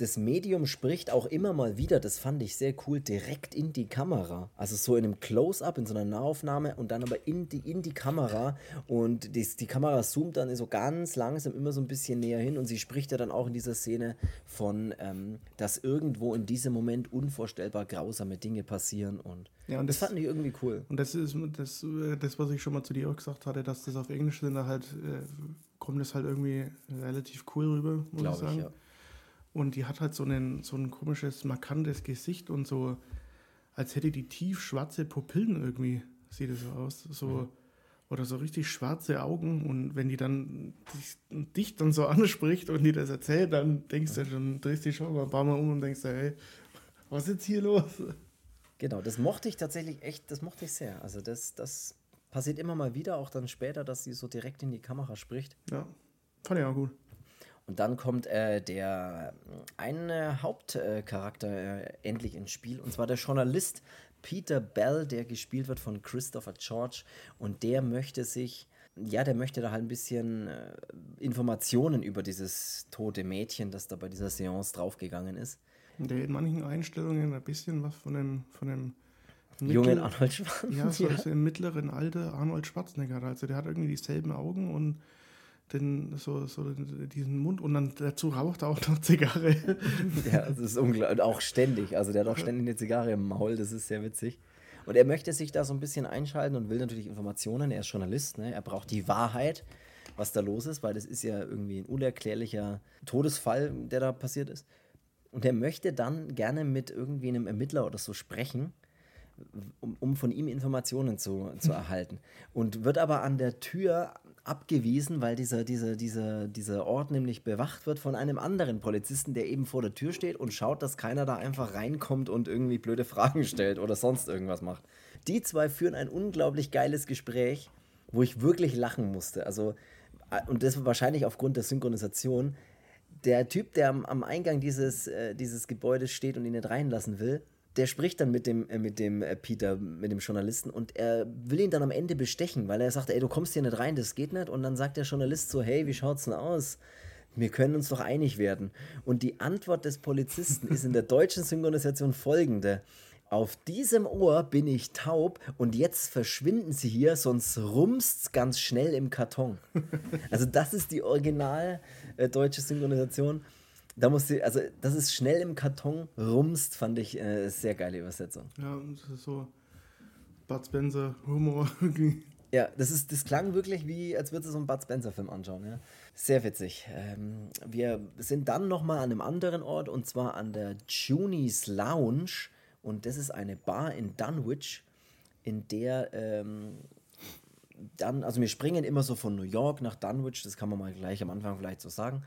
das Medium spricht auch immer mal wieder, das fand ich sehr cool, direkt in die Kamera. Also so in einem Close-up, in so einer Nahaufnahme und dann aber in die, in die Kamera. Und die, die Kamera zoomt dann so ganz langsam immer so ein bisschen näher hin und sie spricht ja dann auch in dieser Szene von, ähm, dass irgendwo in diesem Moment unvorstellbar grausame Dinge passieren. Und, ja, und das, das fand ich irgendwie cool. Und das ist das, das, was ich schon mal zu dir auch gesagt hatte, dass das auf Englisch sind, da halt äh, kommt das halt irgendwie relativ cool rüber, muss Glaube ich sagen. Ich, ja. Und die hat halt so, einen, so ein komisches, markantes Gesicht und so, als hätte die tief schwarze Pupillen irgendwie, sieht es so aus. So, mhm. Oder so richtig schwarze Augen. Und wenn die dann dich, dich, dann so anspricht und die das erzählt, dann denkst du schon, drehst dich schon mal ein paar Mal um und denkst, hey, was ist jetzt hier los? Genau, das mochte ich tatsächlich echt, das mochte ich sehr. Also das, das passiert immer mal wieder, auch dann später, dass sie so direkt in die Kamera spricht. Ja, fand ich auch gut. Und dann kommt äh, der eine Hauptcharakter äh, endlich ins Spiel, und zwar der Journalist Peter Bell, der gespielt wird von Christopher George. Und der möchte sich, ja, der möchte da halt ein bisschen äh, Informationen über dieses tote Mädchen, das da bei dieser Seance draufgegangen ist. Der in manchen Einstellungen ein bisschen was von dem, von dem jungen Arnold Schwarzenegger. Ja, so ja. im mittleren Alter Arnold Schwarzenegger. Also der hat irgendwie dieselben Augen und den, so, so diesen Mund und dann dazu raucht er auch noch Zigarre. ja, das ist unglaublich. Und auch ständig. Also der hat auch ständig eine Zigarre im Maul, das ist sehr witzig. Und er möchte sich da so ein bisschen einschalten und will natürlich Informationen. Er ist Journalist, ne? er braucht die Wahrheit, was da los ist, weil das ist ja irgendwie ein unerklärlicher Todesfall, der da passiert ist. Und er möchte dann gerne mit irgendwie einem Ermittler oder so sprechen, um, um von ihm Informationen zu, zu erhalten. Und wird aber an der Tür abgewiesen, weil dieser, dieser, dieser, dieser Ort nämlich bewacht wird von einem anderen Polizisten, der eben vor der Tür steht und schaut, dass keiner da einfach reinkommt und irgendwie blöde Fragen stellt oder sonst irgendwas macht. Die zwei führen ein unglaublich geiles Gespräch, wo ich wirklich lachen musste. Also, äh, und das wahrscheinlich aufgrund der Synchronisation. Der Typ, der am, am Eingang dieses, äh, dieses Gebäudes steht und ihn nicht reinlassen will, der spricht dann mit dem, äh, mit dem äh, Peter, mit dem Journalisten und er will ihn dann am Ende bestechen, weil er sagt, ey, du kommst hier nicht rein, das geht nicht. Und dann sagt der Journalist so, hey, wie schaut's denn aus? Wir können uns doch einig werden. Und die Antwort des Polizisten ist in der deutschen Synchronisation folgende. Auf diesem Ohr bin ich taub und jetzt verschwinden sie hier, sonst rumst's ganz schnell im Karton. Also das ist die original äh, deutsche Synchronisation. Da musste, also das ist schnell im Karton rumst, fand ich äh, sehr geile Übersetzung. Ja, das ist so Bud Spencer Humor. ja, das, ist, das klang wirklich wie, als würdest du so einen Bud Spencer-Film anschauen. Ja? Sehr witzig. Ähm, wir sind dann nochmal an einem anderen Ort und zwar an der Junies Lounge. Und das ist eine Bar in Dunwich, in der ähm, dann, also wir springen immer so von New York nach Dunwich, das kann man mal gleich am Anfang vielleicht so sagen.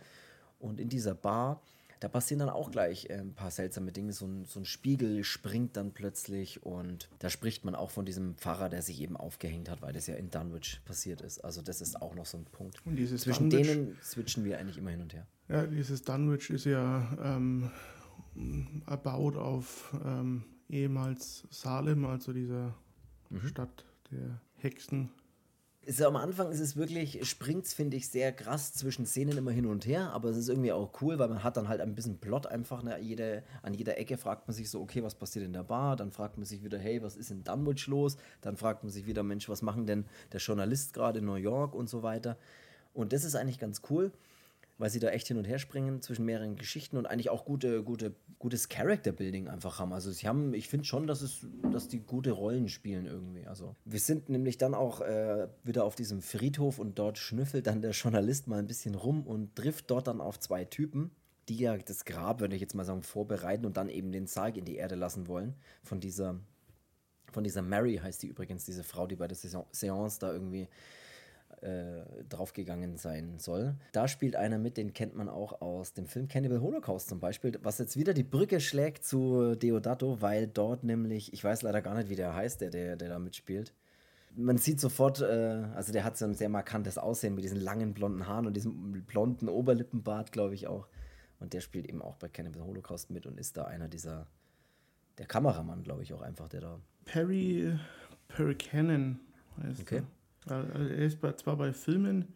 Und in dieser Bar, da passieren dann auch gleich äh, ein paar seltsame Dinge. So ein, so ein Spiegel springt dann plötzlich und da spricht man auch von diesem Pfarrer, der sich eben aufgehängt hat, weil das ja in Dunwich passiert ist. Also das ist auch noch so ein Punkt. Und dieses Zwischen Dunwich, denen switchen wir eigentlich immer hin und her. Ja, dieses Dunwich ist ja ähm, erbaut auf ähm, ehemals Salem, also dieser mhm. Stadt der Hexen so am Anfang ist es wirklich, springt es, finde ich, sehr krass zwischen Szenen immer hin und her, aber es ist irgendwie auch cool, weil man hat dann halt ein bisschen Plot einfach. Ne? Jede, an jeder Ecke fragt man sich so, okay, was passiert in der Bar? Dann fragt man sich wieder, hey, was ist in Dunwich los? Dann fragt man sich wieder, Mensch, was machen denn der Journalist gerade in New York und so weiter. Und das ist eigentlich ganz cool weil sie da echt hin und her springen zwischen mehreren Geschichten und eigentlich auch gute, gute, gutes Character-Building einfach haben. Also sie haben, ich finde schon, dass es, dass die gute Rollen spielen irgendwie. Also wir sind nämlich dann auch äh, wieder auf diesem Friedhof und dort schnüffelt dann der Journalist mal ein bisschen rum und trifft dort dann auf zwei Typen, die ja das Grab, würde ich jetzt mal sagen, vorbereiten und dann eben den Sarg in die Erde lassen wollen. Von dieser, von dieser Mary heißt die übrigens, diese Frau, die bei der Seance da irgendwie äh, draufgegangen sein soll. Da spielt einer mit, den kennt man auch aus dem Film Cannibal Holocaust zum Beispiel, was jetzt wieder die Brücke schlägt zu Deodato, weil dort nämlich, ich weiß leider gar nicht, wie der heißt, der, der, der da mitspielt. Man sieht sofort, äh, also der hat so ein sehr markantes Aussehen mit diesen langen blonden Haaren und diesem blonden Oberlippenbart, glaube ich auch. Und der spielt eben auch bei Cannibal Holocaust mit und ist da einer dieser, der Kameramann, glaube ich, auch einfach, der da. Perry, Perry Cannon heißt okay. Er. Also er ist zwar bei Filmen,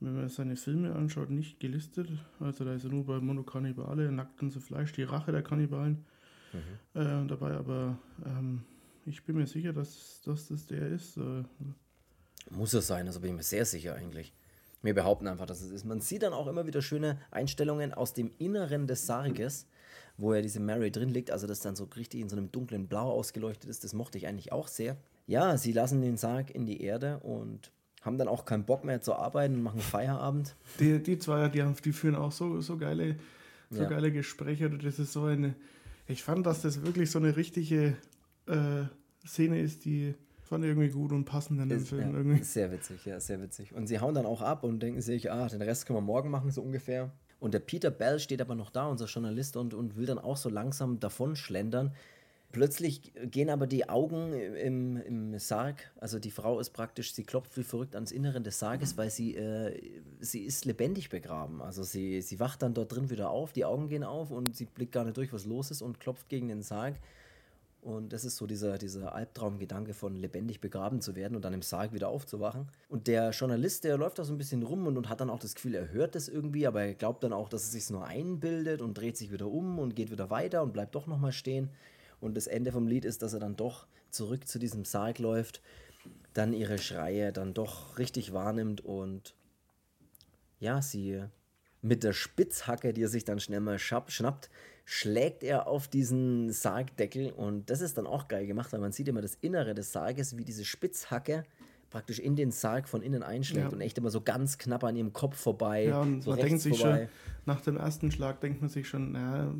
wenn man seine Filme anschaut, nicht gelistet. Also da ist er nur bei Monokannibale, Nackt und so Fleisch, die Rache der Kannibalen mhm. äh, dabei. Aber ähm, ich bin mir sicher, dass, dass das der ist. Äh, Muss es sein, also bin ich mir sehr sicher eigentlich. Wir behaupten einfach, dass es ist. Man sieht dann auch immer wieder schöne Einstellungen aus dem Inneren des Sarges, wo ja diese Mary drin liegt. Also das dann so richtig in so einem dunklen Blau ausgeleuchtet ist. Das mochte ich eigentlich auch sehr ja, sie lassen den Sarg in die Erde und haben dann auch keinen Bock mehr zu arbeiten und machen Feierabend. Die, die zwei, die, haben, die führen auch so, so, geile, so ja. geile Gespräche. Das ist so eine. Ich fand, dass das wirklich so eine richtige äh, Szene ist, die fand irgendwie gut und passend in dem ist, Film. Ja, irgendwie. Sehr witzig, ja, sehr witzig. Und sie hauen dann auch ab und denken sich, ah, den Rest können wir morgen machen, so ungefähr. Und der Peter Bell steht aber noch da, unser Journalist, und, und will dann auch so langsam davon schlendern. Plötzlich gehen aber die Augen im, im Sarg, also die Frau ist praktisch, sie klopft wie verrückt ans Innere des Sarges, weil sie, äh, sie ist lebendig begraben. Also sie, sie wacht dann dort drin wieder auf, die Augen gehen auf und sie blickt gar nicht durch, was los ist und klopft gegen den Sarg. Und das ist so dieser, dieser Albtraumgedanke von lebendig begraben zu werden und dann im Sarg wieder aufzuwachen. Und der Journalist, der läuft da so ein bisschen rum und, und hat dann auch das Gefühl, er hört das irgendwie, aber er glaubt dann auch, dass es sich nur einbildet und dreht sich wieder um und geht wieder weiter und bleibt doch nochmal stehen. Und das Ende vom Lied ist, dass er dann doch zurück zu diesem Sarg läuft, dann ihre Schreie dann doch richtig wahrnimmt und ja, sie mit der Spitzhacke, die er sich dann schnell mal schnappt, schlägt er auf diesen Sargdeckel und das ist dann auch geil gemacht, weil man sieht immer das Innere des Sarges, wie diese Spitzhacke praktisch in den Sarg von innen einschlägt ja. und echt immer so ganz knapp an ihrem Kopf vorbei. Ja, und so man denkt sich vorbei. schon, nach dem ersten Schlag denkt man sich schon, naja,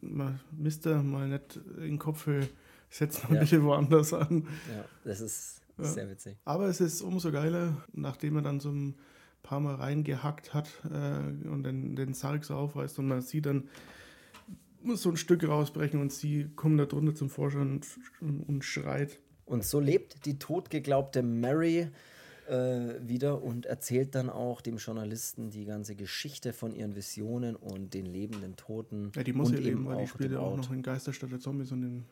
man müsste mal nicht in den Kopf setzen und ja. bitte woanders an. Ja, das ist ja. sehr witzig. Aber es ist umso geiler, nachdem er dann so ein paar Mal reingehackt hat äh, und den, den Sarg so aufreißt und man sieht dann so ein Stück rausbrechen und sie kommt da drunter zum Vorschein und, und schreit. Und so lebt die totgeglaubte Mary wieder und erzählt dann auch dem Journalisten die ganze Geschichte von ihren Visionen und den lebenden Toten. Ja, die muss ja leben, weil die spielt ja auch noch in Geisterstadt der Zombies und in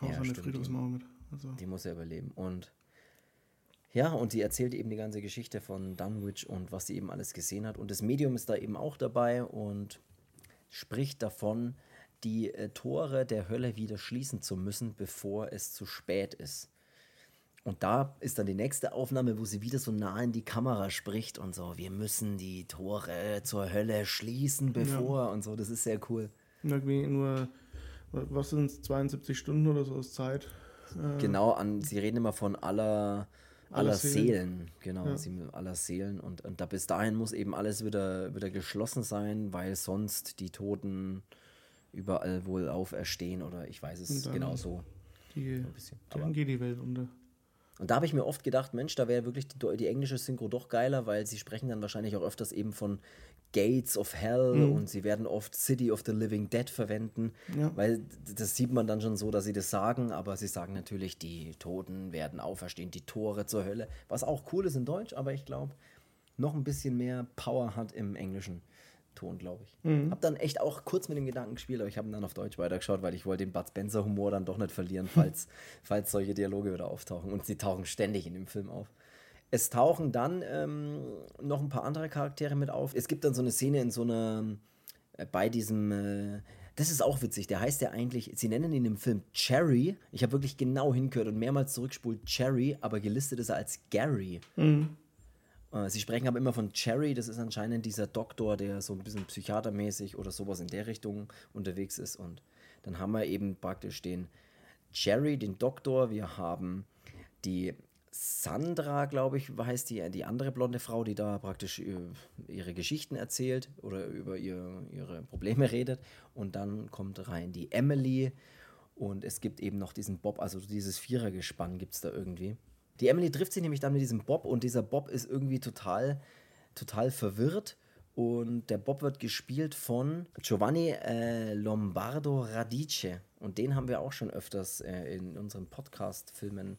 Haus ja, an der Friedhofsmauer mit. Also. Die muss ja überleben. Und ja, und sie erzählt eben die ganze Geschichte von Dunwich und was sie eben alles gesehen hat. Und das Medium ist da eben auch dabei und spricht davon, die äh, Tore der Hölle wieder schließen zu müssen, bevor es zu spät ist. Und da ist dann die nächste Aufnahme, wo sie wieder so nah in die Kamera spricht und so, wir müssen die Tore zur Hölle schließen, bevor ja. und so. Das ist sehr cool. Irgendwie nur, was sind es, 72 Stunden oder so aus Zeit? Äh, genau, an, sie reden immer von aller, aller, Seelen. Seelen. Genau, ja. sie, aller Seelen. Und, und da bis dahin muss eben alles wieder, wieder geschlossen sein, weil sonst die Toten überall wohl auferstehen oder ich weiß es genau so. Die, dann geht die Welt unter. Und da habe ich mir oft gedacht, Mensch, da wäre wirklich die, die, englische Synchro doch geiler, weil sie sprechen dann wahrscheinlich auch öfters eben von Gates of Hell mhm. und sie werden oft City of the Living Dead verwenden, ja. weil das sieht man dann schon so, dass sie das sagen, aber sie sagen natürlich, die Toten werden auferstehen, die Tore zur Hölle, was auch cool ist in Deutsch, aber ich glaube, noch ein bisschen mehr Power hat im Englischen. Ton, glaube ich. Mhm. Hab dann echt auch kurz mit dem Gedanken gespielt, aber ich habe ihn dann auf Deutsch weitergeschaut, weil ich wollte den Bud Spencer Humor dann doch nicht verlieren, falls, falls solche Dialoge wieder auftauchen. Und sie tauchen ständig in dem Film auf. Es tauchen dann ähm, noch ein paar andere Charaktere mit auf. Es gibt dann so eine Szene in so einer, äh, bei diesem, äh, das ist auch witzig, der heißt ja eigentlich, sie nennen ihn im Film Cherry. Ich habe wirklich genau hingehört und mehrmals zurückspult Cherry, aber gelistet ist er als Gary. Mhm. Äh, sie sprechen aber immer von Cherry, das ist anscheinend dieser Doktor, der so ein bisschen psychiatermäßig oder sowas in der Richtung unterwegs ist. Und dann haben wir eben praktisch den Cherry, den Doktor. Wir haben die Sandra, glaube ich, heißt die, die andere blonde Frau, die da praktisch äh, ihre Geschichten erzählt oder über ihr, ihre Probleme redet. Und dann kommt rein die Emily. Und es gibt eben noch diesen Bob, also dieses Vierergespann gibt es da irgendwie. Die Emily trifft sich nämlich dann mit diesem Bob und dieser Bob ist irgendwie total, total verwirrt. Und der Bob wird gespielt von Giovanni äh, Lombardo Radice. Und den haben wir auch schon öfters äh, in unseren Podcast-Filmen.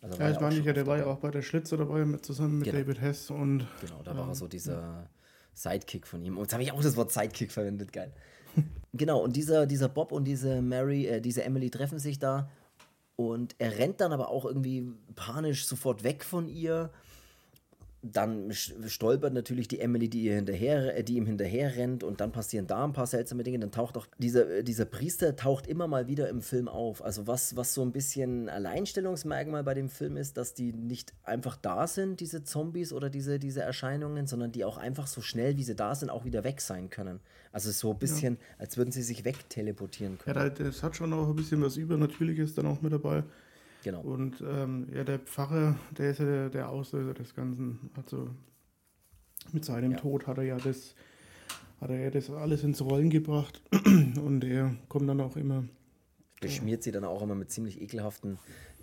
Also ja, ich meine, ja, der war ja auch bei der Schlitzer dabei mit, zusammen mit genau. David Hess. Und, genau, da war er so dieser ja. Sidekick von ihm. Und jetzt habe ich auch das Wort Sidekick verwendet, geil. genau, und dieser, dieser Bob und diese Mary, äh, diese Emily treffen sich da und er rennt dann aber auch irgendwie panisch sofort weg von ihr. Dann stolpert natürlich die Emily, die, ihr hinterher, äh, die ihm hinterher rennt und dann passieren da ein paar seltsame Dinge. Dann taucht auch dieser, äh, dieser Priester taucht immer mal wieder im Film auf. Also was, was so ein bisschen Alleinstellungsmerkmal bei dem Film ist, dass die nicht einfach da sind, diese Zombies oder diese, diese Erscheinungen, sondern die auch einfach so schnell, wie sie da sind, auch wieder weg sein können. Also so ein bisschen, ja. als würden sie sich wegteleportieren können. Ja, das hat schon auch ein bisschen was Übernatürliches dann auch mit dabei. Genau. Und ähm, ja, der Pfarrer, der ist ja der, der, Auslöser des Ganzen. Also mit seinem ja. Tod hat er ja das, hat er ja das alles ins Rollen gebracht und er kommt dann auch immer. Beschmiert sie dann auch immer mit ziemlich ekelhaften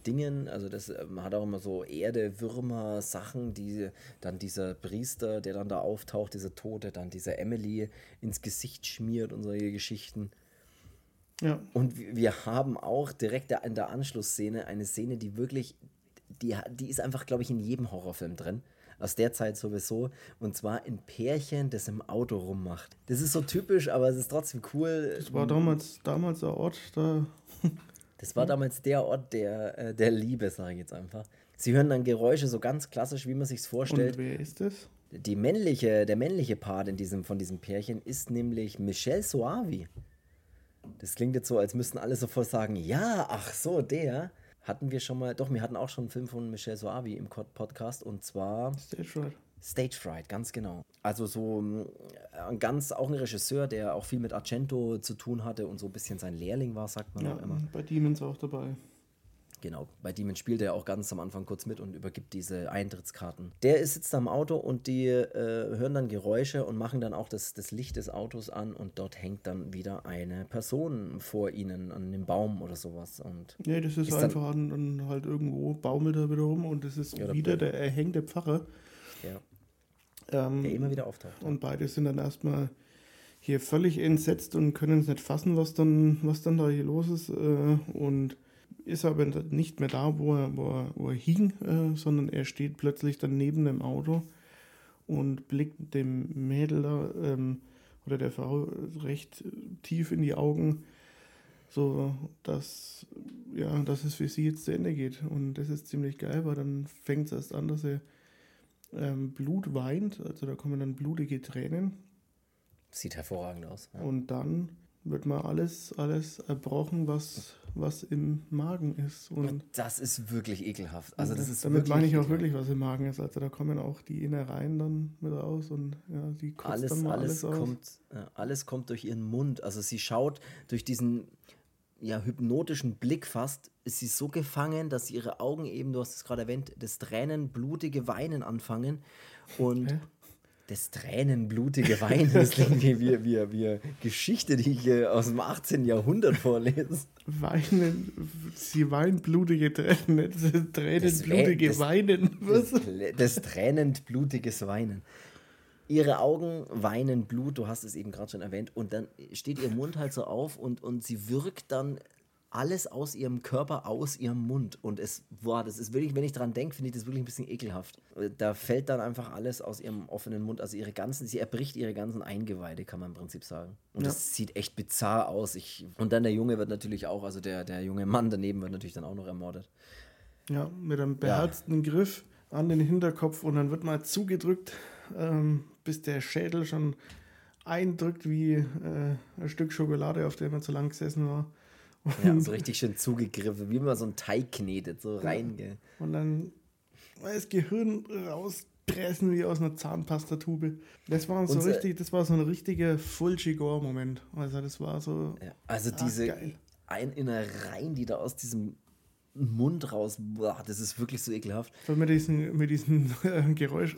Dingen. Also das ähm, hat auch immer so Erde, Würmer, Sachen, die dann dieser Priester, der dann da auftaucht, dieser Tote, dann dieser Emily ins Gesicht schmiert und solche Geschichten. Ja. Und wir haben auch direkt in der Anschlussszene eine Szene, die wirklich, die, die ist einfach, glaube ich, in jedem Horrorfilm drin. Aus der Zeit sowieso. Und zwar ein Pärchen, das im Auto rummacht. Das ist so typisch, aber es ist trotzdem cool. Das war damals, damals der Ort, da das war damals der Ort der, äh, der Liebe, sage ich jetzt einfach. Sie hören dann Geräusche so ganz klassisch, wie man sich vorstellt. Und wer ist das? Die männliche, der männliche Part in diesem, von diesem Pärchen ist nämlich Michel Soavi. Das klingt jetzt so, als müssten alle sofort sagen, ja, ach so, der. Hatten wir schon mal, doch, wir hatten auch schon einen Film von Michel Soavi im Podcast und zwar. Stage Right. Stage Fright, ganz genau. Also so äh, ein ganz, auch ein Regisseur, der auch viel mit Argento zu tun hatte und so ein bisschen sein Lehrling war, sagt man ja, auch immer. Bei Demons auch dabei. Genau, bei Demons spielt er auch ganz am Anfang kurz mit und übergibt diese Eintrittskarten. Der sitzt am Auto und die äh, hören dann Geräusche und machen dann auch das, das Licht des Autos an und dort hängt dann wieder eine Person vor ihnen an dem Baum oder sowas. Und nee, das ist, ist einfach dann, dann, halt irgendwo baumelt er wieder rum und das ist ja, wieder der erhängte Pfarrer. Ja. Ähm, der immer wieder auftaucht. Und beide sind dann erstmal hier völlig entsetzt und können es nicht fassen, was dann, was dann da hier los ist. Äh, und ist aber nicht mehr da, wo er, wo er, wo er hing, äh, sondern er steht plötzlich dann neben dem Auto und blickt dem Mädel ähm, oder der Frau recht tief in die Augen, so dass, ja, dass es für sie jetzt zu Ende geht. Und das ist ziemlich geil, weil dann fängt es erst an, dass er ähm, Blut weint, also da kommen dann blutige Tränen. Sieht hervorragend aus. Ja. Und dann wird mal alles, alles erbrochen, was, was im Magen ist. Und das ist wirklich ekelhaft. Also das, das ist damit meine ich auch wirklich, was im Magen ist. Also da kommen auch die Innereien dann mit raus und ja, sie kotzt alles, dann mal alles, alles kommt, ja, alles kommt durch ihren Mund. Also sie schaut durch diesen ja, hypnotischen Blick fast, ist sie so gefangen, dass ihre Augen eben, du hast es gerade erwähnt, das Tränen, blutige Weinen anfangen. Und Hä? Das tränenblutige Weinen, das klingt wie, wie, wie, Geschichte, die ich äh, aus dem 18. Jahrhundert vorlese. Weinen, sie weint blutige Tränen, tränenblutige Weinen. Was? Das, das tränenblutiges Weinen. Ihre Augen weinen Blut, du hast es eben gerade schon erwähnt, und dann steht ihr Mund halt so auf und, und sie wirkt dann alles aus ihrem Körper, aus ihrem Mund. Und es, boah, das ist wirklich, wenn ich dran denke, finde ich das wirklich ein bisschen ekelhaft. Da fällt dann einfach alles aus ihrem offenen Mund, also ihre ganzen, sie erbricht ihre ganzen Eingeweide, kann man im Prinzip sagen. Und ja. das sieht echt bizarr aus. Ich, und dann der Junge wird natürlich auch, also der, der junge Mann daneben wird natürlich dann auch noch ermordet. Ja, mit einem beherzten ja. Griff an den Hinterkopf und dann wird mal zugedrückt. Ähm, bis der Schädel schon eindrückt wie äh, ein Stück Schokolade, auf dem man zu lang gesessen war. Und ja, so richtig schön zugegriffen, wie man so einen Teig knetet, so rein. Ja. Und dann das Gehirn rauspressen wie aus einer Zahnpastatube. Das war so Unser, richtig, das war so ein richtiger Full-Chigor-Moment. Also das war so. Ja, also diese ein Innereien, die da aus diesem Mund raus, boah, das ist wirklich so ekelhaft. So mit diesem mit diesen äh, Geräusch.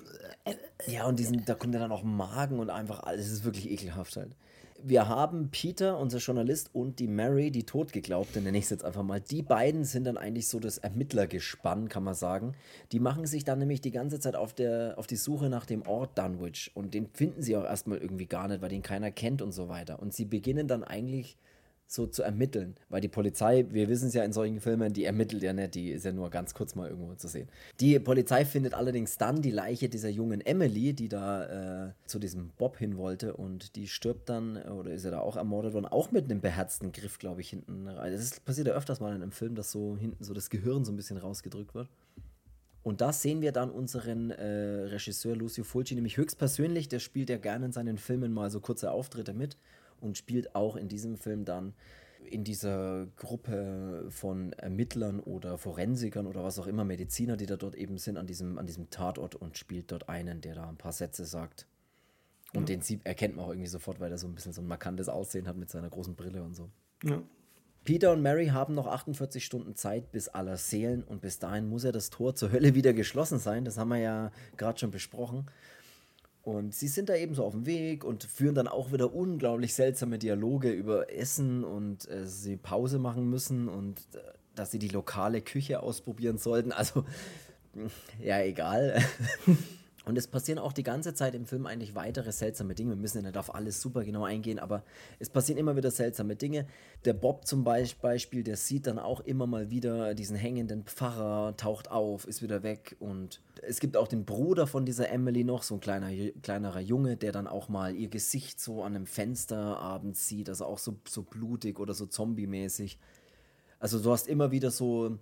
Ja, und diesen, da kommt ja dann auch Magen und einfach alles. Das ist wirklich ekelhaft halt. Wir haben Peter, unser Journalist, und die Mary, die Totgeglaubte, nenne ich es jetzt einfach mal. Die beiden sind dann eigentlich so das Ermittlergespann, kann man sagen. Die machen sich dann nämlich die ganze Zeit auf, der, auf die Suche nach dem Ort Dunwich. Und den finden sie auch erstmal irgendwie gar nicht, weil den keiner kennt und so weiter. Und sie beginnen dann eigentlich so zu ermitteln. Weil die Polizei, wir wissen es ja in solchen Filmen, die ermittelt ja nicht, die ist ja nur ganz kurz mal irgendwo zu sehen. Die Polizei findet allerdings dann die Leiche dieser jungen Emily, die da äh, zu diesem Bob hin wollte und die stirbt dann, oder ist ja da auch ermordet worden, auch mit einem beherzten Griff, glaube ich, hinten. Das passiert ja öfters mal in einem Film, dass so hinten so das Gehirn so ein bisschen rausgedrückt wird. Und da sehen wir dann unseren äh, Regisseur Lucio Fulci nämlich höchstpersönlich. Der spielt ja gerne in seinen Filmen mal so kurze Auftritte mit und spielt auch in diesem Film dann in dieser Gruppe von Ermittlern oder Forensikern oder was auch immer, Mediziner, die da dort eben sind, an diesem, an diesem Tatort und spielt dort einen, der da ein paar Sätze sagt. Und ja. den sieht, erkennt man auch irgendwie sofort, weil er so ein bisschen so ein markantes Aussehen hat mit seiner großen Brille und so. Ja. Peter und Mary haben noch 48 Stunden Zeit bis aller Seelen und bis dahin muss ja das Tor zur Hölle wieder geschlossen sein. Das haben wir ja gerade schon besprochen. Und sie sind da eben so auf dem Weg und führen dann auch wieder unglaublich seltsame Dialoge über Essen und äh, sie Pause machen müssen und äh, dass sie die lokale Küche ausprobieren sollten. Also, ja, egal. Und es passieren auch die ganze Zeit im Film eigentlich weitere seltsame Dinge. Wir müssen ja nicht auf alles super genau eingehen, aber es passieren immer wieder seltsame Dinge. Der Bob zum Beispiel, der sieht dann auch immer mal wieder diesen hängenden Pfarrer, taucht auf, ist wieder weg. Und es gibt auch den Bruder von dieser Emily noch, so ein kleiner, kleinerer Junge, der dann auch mal ihr Gesicht so an einem Fenster abends sieht, also auch so, so blutig oder so zombie-mäßig. Also du hast immer wieder so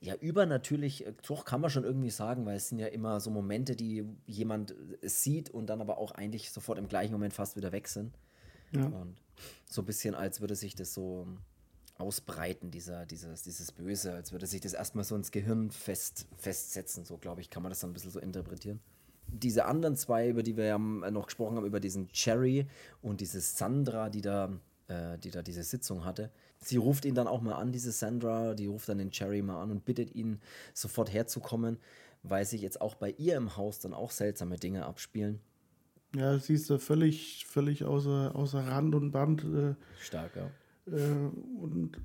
ja, übernatürlich, äh, doch kann man schon irgendwie sagen, weil es sind ja immer so Momente, die jemand äh, sieht und dann aber auch eigentlich sofort im gleichen Moment fast wieder weg sind. Ja. Und so ein bisschen, als würde sich das so ausbreiten, dieser, dieses, dieses Böse, als würde sich das erstmal so ins Gehirn fest, festsetzen, so glaube ich, kann man das dann ein bisschen so interpretieren. diese anderen zwei, über die wir ja noch gesprochen haben, über diesen Cherry und diese Sandra, die da, äh, die da diese Sitzung hatte, sie ruft ihn dann auch mal an, diese Sandra, die ruft dann den Cherry mal an und bittet ihn, sofort herzukommen, weil sich jetzt auch bei ihr im Haus dann auch seltsame Dinge abspielen. Ja, sie ist da völlig, völlig außer, außer Rand und Band. Äh, Stark, ja. Äh, und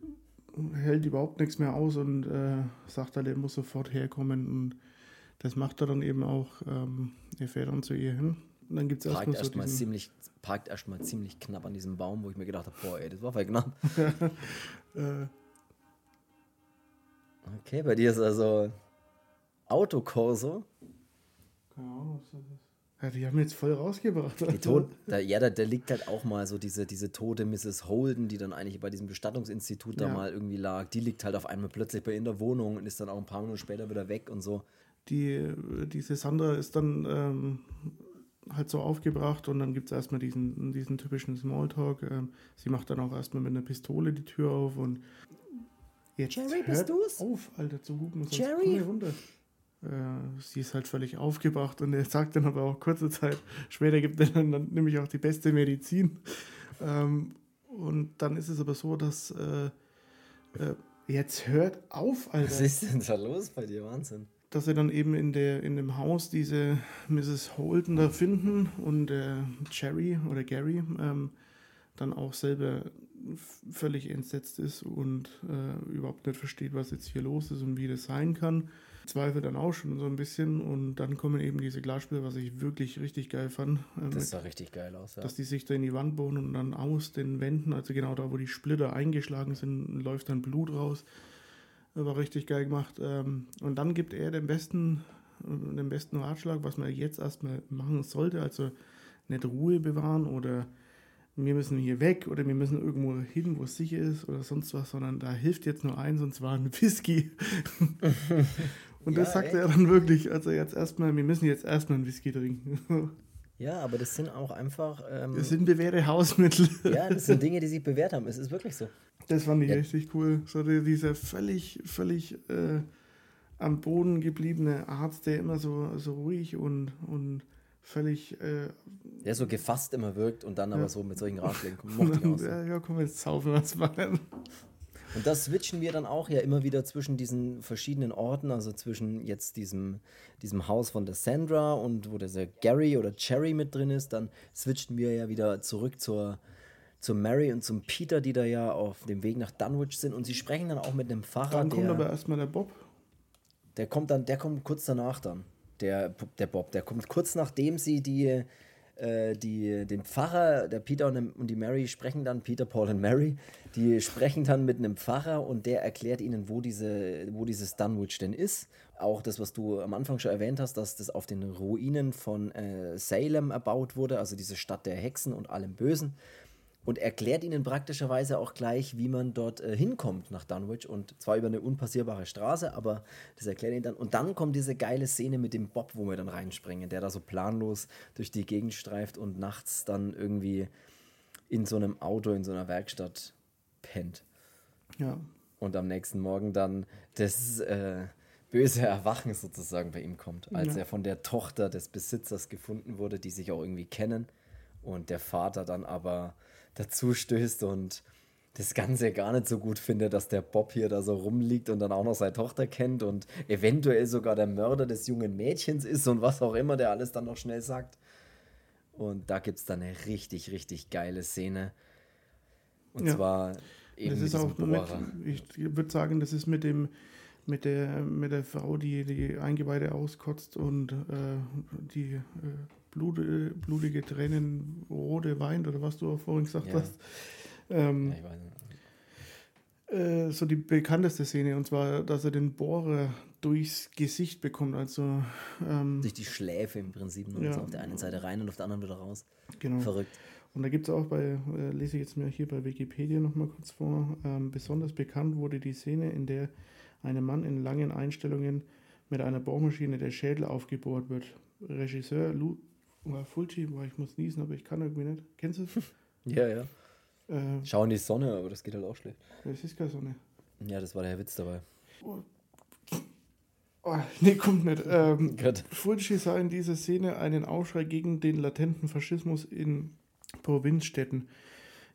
hält überhaupt nichts mehr aus und äh, sagt halt, er muss sofort herkommen. Und das macht er dann eben auch. Ähm, er fährt dann zu ihr hin. Und dann gibt es erstmal erst so mal ziemlich Parkt erstmal ziemlich knapp an diesem Baum, wo ich mir gedacht habe, boah, ey, das war voll knapp. Äh. okay, bei dir ist also Autokorso. Keine Ahnung, was das ist. Ja, die haben jetzt voll rausgebracht. Die Tod, da, ja, da, da, liegt halt auch mal so diese, diese tote Mrs. Holden, die dann eigentlich bei diesem Bestattungsinstitut ja. da mal irgendwie lag. Die liegt halt auf einmal plötzlich bei in der Wohnung und ist dann auch ein paar Minuten später wieder weg und so. Die, diese Sandra ist dann ähm, halt so aufgebracht und dann gibt es erstmal diesen, diesen typischen Smalltalk. Ähm, sie macht dann auch erstmal mit einer Pistole die Tür auf und jetzt Jerry, bist du's? auf, Alter, zu hupen. Jerry! runter. Äh, sie ist halt völlig aufgebracht und er sagt dann aber auch kurze Zeit später gibt er dann, dann nämlich auch die beste Medizin. Ähm, und dann ist es aber so, dass äh, äh, jetzt hört auf, Alter. Was ist denn da los bei dir? Wahnsinn. Dass sie dann eben in, der, in dem Haus diese Mrs. Holden da finden und äh, Jerry oder Gary ähm, dann auch selber völlig entsetzt ist und äh, überhaupt nicht versteht, was jetzt hier los ist und wie das sein kann. Zweifel dann auch schon so ein bisschen und dann kommen eben diese Glasspiele, was ich wirklich richtig geil fand. Äh, das sah richtig geil aus, ja. Dass die sich da in die Wand bohren und dann aus den Wänden, also genau da, wo die Splitter eingeschlagen sind, läuft dann Blut raus. War richtig geil gemacht. Ähm, und dann gibt er den besten, äh, den besten Ratschlag, was man jetzt erstmal machen sollte. Also nicht Ruhe bewahren oder wir müssen hier weg oder wir müssen irgendwo hin, wo es sicher ist oder sonst was, sondern da hilft jetzt nur eins und zwar ein Whisky. Und das ja, sagte er dann wirklich, also jetzt erstmal, wir müssen jetzt erstmal einen Whisky trinken. Ja, aber das sind auch einfach. Ähm, das sind bewährte Hausmittel. Ja, das sind Dinge, die sich bewährt haben. Es ist wirklich so. Das fand ich ja. richtig cool. So dieser völlig, völlig äh, am Boden gebliebene Arzt, der immer so, so ruhig und, und völlig. Äh, der so gefasst immer wirkt und dann ja. aber so mit solchen Ratschlägen kommt. Ja, ja, komm, jetzt saufen was machen. Und das switchen wir dann auch ja immer wieder zwischen diesen verschiedenen Orten, also zwischen jetzt diesem, diesem Haus von der Sandra und wo der Gary oder Cherry mit drin ist, dann switchen wir ja wieder zurück zur, zur Mary und zum Peter, die da ja auf dem Weg nach Dunwich sind und sie sprechen dann auch mit einem Pfarrer. Dann kommt der, aber erstmal der Bob. Der kommt dann, der kommt kurz danach dann. Der, der Bob, der kommt kurz nachdem sie die äh, die, den Pfarrer, der Peter und, die Mary sprechen dann, Peter, Paul und Mary, die sprechen dann mit einem Pfarrer und der erklärt ihnen, wo, diese, wo dieses Dunwich denn ist. Auch das, was du am Anfang schon erwähnt hast, dass das auf den Ruinen von äh, Salem erbaut wurde, also diese Stadt der Hexen und allem Bösen und erklärt ihnen praktischerweise auch gleich, wie man dort äh, hinkommt nach Dunwich und zwar über eine unpassierbare Straße, aber das erklärt ihnen dann. Und dann kommt diese geile Szene mit dem Bob, wo wir dann reinspringen, der da so planlos durch die Gegend streift und nachts dann irgendwie in so einem Auto, in so einer Werkstatt pennt. Ja. Und am nächsten Morgen dann das äh, böse Erwachen sozusagen bei ihm kommt, als ja. er von der Tochter des Besitzers gefunden wurde, die sich auch irgendwie kennen. Und der Vater dann aber dazu stößt und das Ganze gar nicht so gut findet, dass der Bob hier da so rumliegt und dann auch noch seine Tochter kennt und eventuell sogar der Mörder des jungen Mädchens ist und was auch immer der alles dann noch schnell sagt. Und da gibt es dann eine richtig, richtig geile Szene. Und ja. zwar eben das ist auch mit, ich würde sagen, das ist mit dem mit der mit der Frau, die die Eingeweide auskotzt und äh, die äh, Blut, blutige Tränen, rote weint oder was du auch vorhin gesagt ja. hast. Ähm, ja, ich weiß nicht. Äh, so die bekannteste Szene und zwar, dass er den Bohrer durchs Gesicht bekommt, also ähm, durch die Schläfe im Prinzip, nur ja. so auf der einen Seite rein und auf der anderen wieder raus. Genau. Verrückt. Und da gibt es auch bei, äh, lese ich jetzt mir hier bei Wikipedia nochmal kurz vor, ähm, besonders bekannt wurde die Szene, in der einem Mann in langen Einstellungen mit einer Bohrmaschine der Schädel aufgebohrt wird. Regisseur Lu oder Fulci, boah, ich muss niesen, aber ich kann irgendwie nicht. Kennst du es? ja, ja. Äh, Schau in die Sonne, aber das geht halt auch schlecht. Es ist keine Sonne. Ja, das war der Witz dabei. Oh. Oh, nee, kommt nicht. Ähm, Fulci sah in dieser Szene einen Aufschrei gegen den latenten Faschismus in Provinzstädten.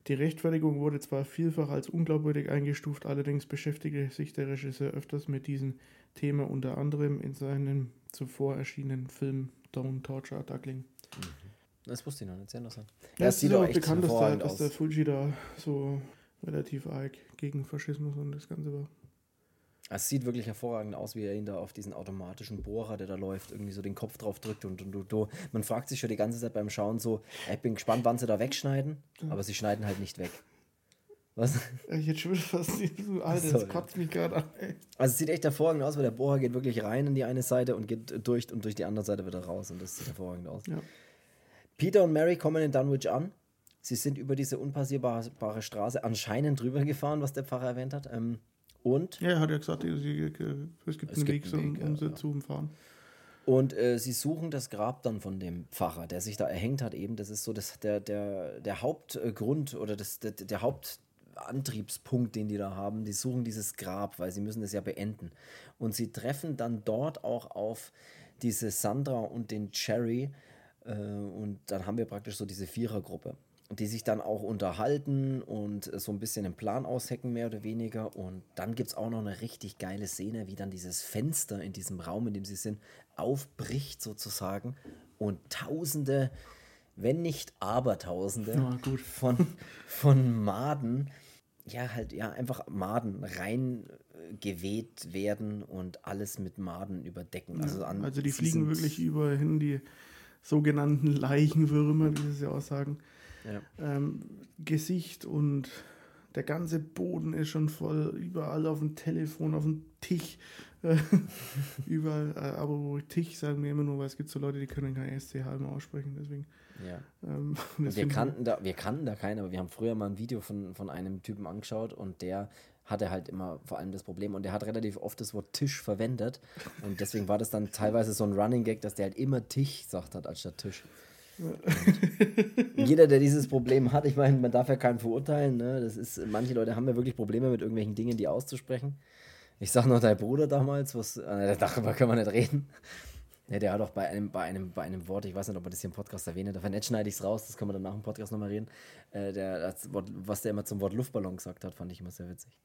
Die Rechtfertigung wurde zwar vielfach als unglaubwürdig eingestuft, allerdings beschäftigte sich der Regisseur öfters mit diesem Thema, unter anderem in seinem zuvor erschienenen Film Don't Torture Duckling. Mhm. Das wusste ich noch nicht, sehr interessant. Ja, ja es ist ja auch bekannt, dass der, dass der Fulci da so relativ arg gegen Faschismus und das Ganze war. Es sieht wirklich hervorragend aus, wie er ihn da auf diesen automatischen Bohrer, der da läuft, irgendwie so den Kopf drauf drückt und, und, und, und. man fragt sich schon die ganze Zeit beim Schauen so, ich bin gespannt, wann sie da wegschneiden, aber sie schneiden halt nicht weg. Was? Ich hätte schon fast so, Alter, das kotzt mich gerade an. Ey. Also es sieht echt hervorragend aus, weil der Bohrer geht wirklich rein in die eine Seite und geht durch und durch die andere Seite wieder raus und das sieht hervorragend aus. Ja. Peter und Mary kommen in Dunwich an. Sie sind über diese unpassierbare Straße anscheinend drüber gefahren, was der Pfarrer erwähnt hat. Ähm, und? Ja, er hat ja gesagt, es gibt einen Weg, um, um sie ja. zu umfahren. Und äh, sie suchen das Grab dann von dem Pfarrer, der sich da erhängt hat eben. Das ist so das, der, der, der Hauptgrund oder das, der, der Hauptantriebspunkt, den die da haben. Die suchen dieses Grab, weil sie müssen es ja beenden. Und sie treffen dann dort auch auf diese Sandra und den Cherry. Äh, und dann haben wir praktisch so diese Vierergruppe die sich dann auch unterhalten und so ein bisschen einen Plan aushecken, mehr oder weniger. Und dann gibt es auch noch eine richtig geile Szene, wie dann dieses Fenster in diesem Raum, in dem sie sind, aufbricht sozusagen und Tausende, wenn nicht Abertausende oh, von, von Maden, ja, halt, ja, einfach Maden reingeweht werden und alles mit Maden überdecken. Also, an, also die fliegen wirklich überall hin, die sogenannten Leichenwürmer, wie sie ja auch sagen. Ja. Ähm, Gesicht und der ganze Boden ist schon voll, überall auf dem Telefon, auf dem Tisch. überall, äh, aber wo ich Tisch sagen wir immer nur, weil es gibt so Leute, die können kein SCH immer aussprechen, deswegen. Ja. Ähm, wir, kannten da, wir kannten da keinen, aber wir haben früher mal ein Video von, von einem Typen angeschaut und der hatte halt immer vor allem das Problem und der hat relativ oft das Wort Tisch verwendet und deswegen war das dann teilweise so ein Running Gag, dass der halt immer Tisch sagt hat anstatt Tisch jeder, der dieses Problem hat, ich meine, man darf ja keinen verurteilen. Ne? Das ist, manche Leute haben ja wirklich Probleme mit irgendwelchen Dingen, die auszusprechen. Ich sag noch, dein Bruder damals, was, äh, darüber können wir nicht reden. Ja, der hat auch bei einem, bei, einem, bei einem Wort, ich weiß nicht, ob man das hier im Podcast erwähnt hat, wenn schneide ich es raus, das können wir dann nach dem Podcast nochmal reden. Äh, der, das Wort, was der immer zum Wort Luftballon gesagt hat, fand ich immer sehr witzig.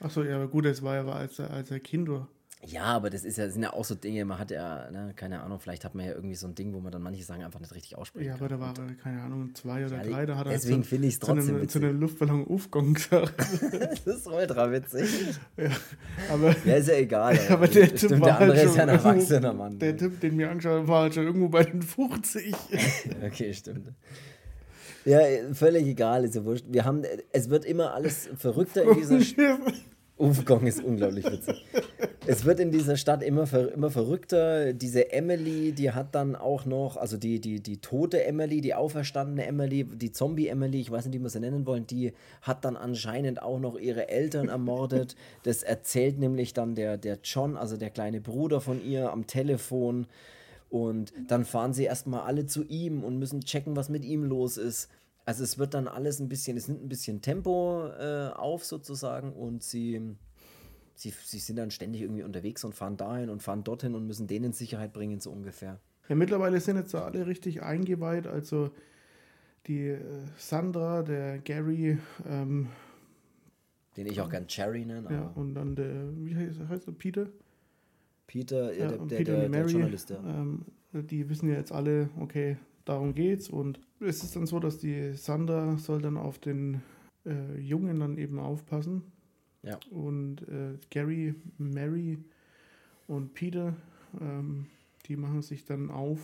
Achso, ja, aber gut, das war ja, als, als er Kind war. Ja, aber das ist ja, sind ja auch so Dinge, man hat ja, ne, keine Ahnung, vielleicht hat man ja irgendwie so ein Ding, wo man dann manche Sachen einfach nicht richtig ausspricht. Ja, aber da war, keine Ahnung, zwei oder ja, drei, da hat er deswegen finde ich es trotzdem zu einem, zu einem Luftballon Aufgang gesagt. das ist ultra witzig. Ja, aber, ja, ist ja egal. Aber, aber der Typ Stimmt, der andere halt ist ja ein erwachsener Mann. Der Typ, den wir angeschaut haben, war halt schon irgendwo bei den 50. okay, stimmt. Ja, völlig egal, ist ja wurscht. Wir haben, es wird immer alles verrückter in dieser Aufgang ist unglaublich witzig. Es wird in dieser Stadt immer, ver immer verrückter. Diese Emily, die hat dann auch noch, also die, die, die tote Emily, die auferstandene Emily, die Zombie-Emily, ich weiß nicht, wie wir sie nennen wollen, die hat dann anscheinend auch noch ihre Eltern ermordet. Das erzählt nämlich dann der, der John, also der kleine Bruder von ihr, am Telefon. Und dann fahren sie erstmal alle zu ihm und müssen checken, was mit ihm los ist. Also es wird dann alles ein bisschen, es nimmt ein bisschen Tempo äh, auf sozusagen und sie, sie, sie sind dann ständig irgendwie unterwegs und fahren dahin und fahren dorthin und müssen denen in Sicherheit bringen, so ungefähr. Ja, mittlerweile sind jetzt alle richtig eingeweiht. Also die äh, Sandra, der Gary, ähm, den ich auch gern Cherry nenne. Ja, und dann der, wie heißt, heißt er, Peter? Peter, ja, der, der, Peter der, der, Journalist, ja. Ähm, die wissen ja jetzt alle, okay, darum geht's. Und es ist dann so, dass die Sandra soll dann auf den äh, Jungen dann eben aufpassen. Ja. Und äh, Gary, Mary und Peter, ähm, die machen sich dann auf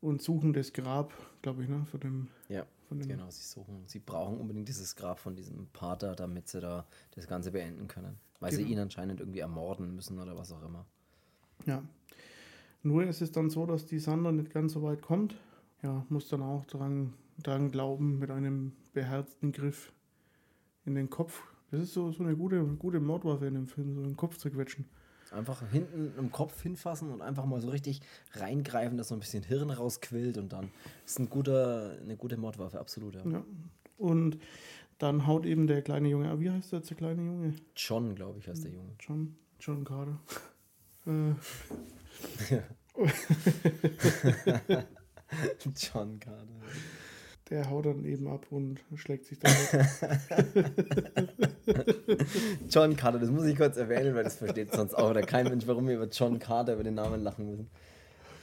und suchen das Grab, glaube ich, ne, von dem. Ja, von dem genau, sie suchen, sie brauchen unbedingt dieses Grab von diesem Pater, damit sie da das Ganze beenden können. Weil genau. sie ihn anscheinend irgendwie ermorden müssen oder was auch immer. Ja. Nur ist es dann so, dass die Sandra nicht ganz so weit kommt ja, muss dann auch dran, dran glauben, mit einem beherzten Griff in den Kopf. Das ist so, so eine gute, gute Mordwaffe in dem Film, so einen Kopf zu quetschen. Einfach hinten im Kopf hinfassen und einfach mal so richtig reingreifen, dass so ein bisschen Hirn rausquillt und dann ist ein guter, eine gute Mordwaffe, absolut. Ja. ja. Und dann haut eben der kleine Junge, wie heißt der, der kleine Junge? John, glaube ich, heißt der Junge. John, John Carter. Äh, John Carter. der haut dann eben ab und schlägt sich dann John Carter, das muss ich kurz erwähnen, weil das versteht sonst auch oder kein Mensch, warum wir über John Carter über den Namen lachen müssen.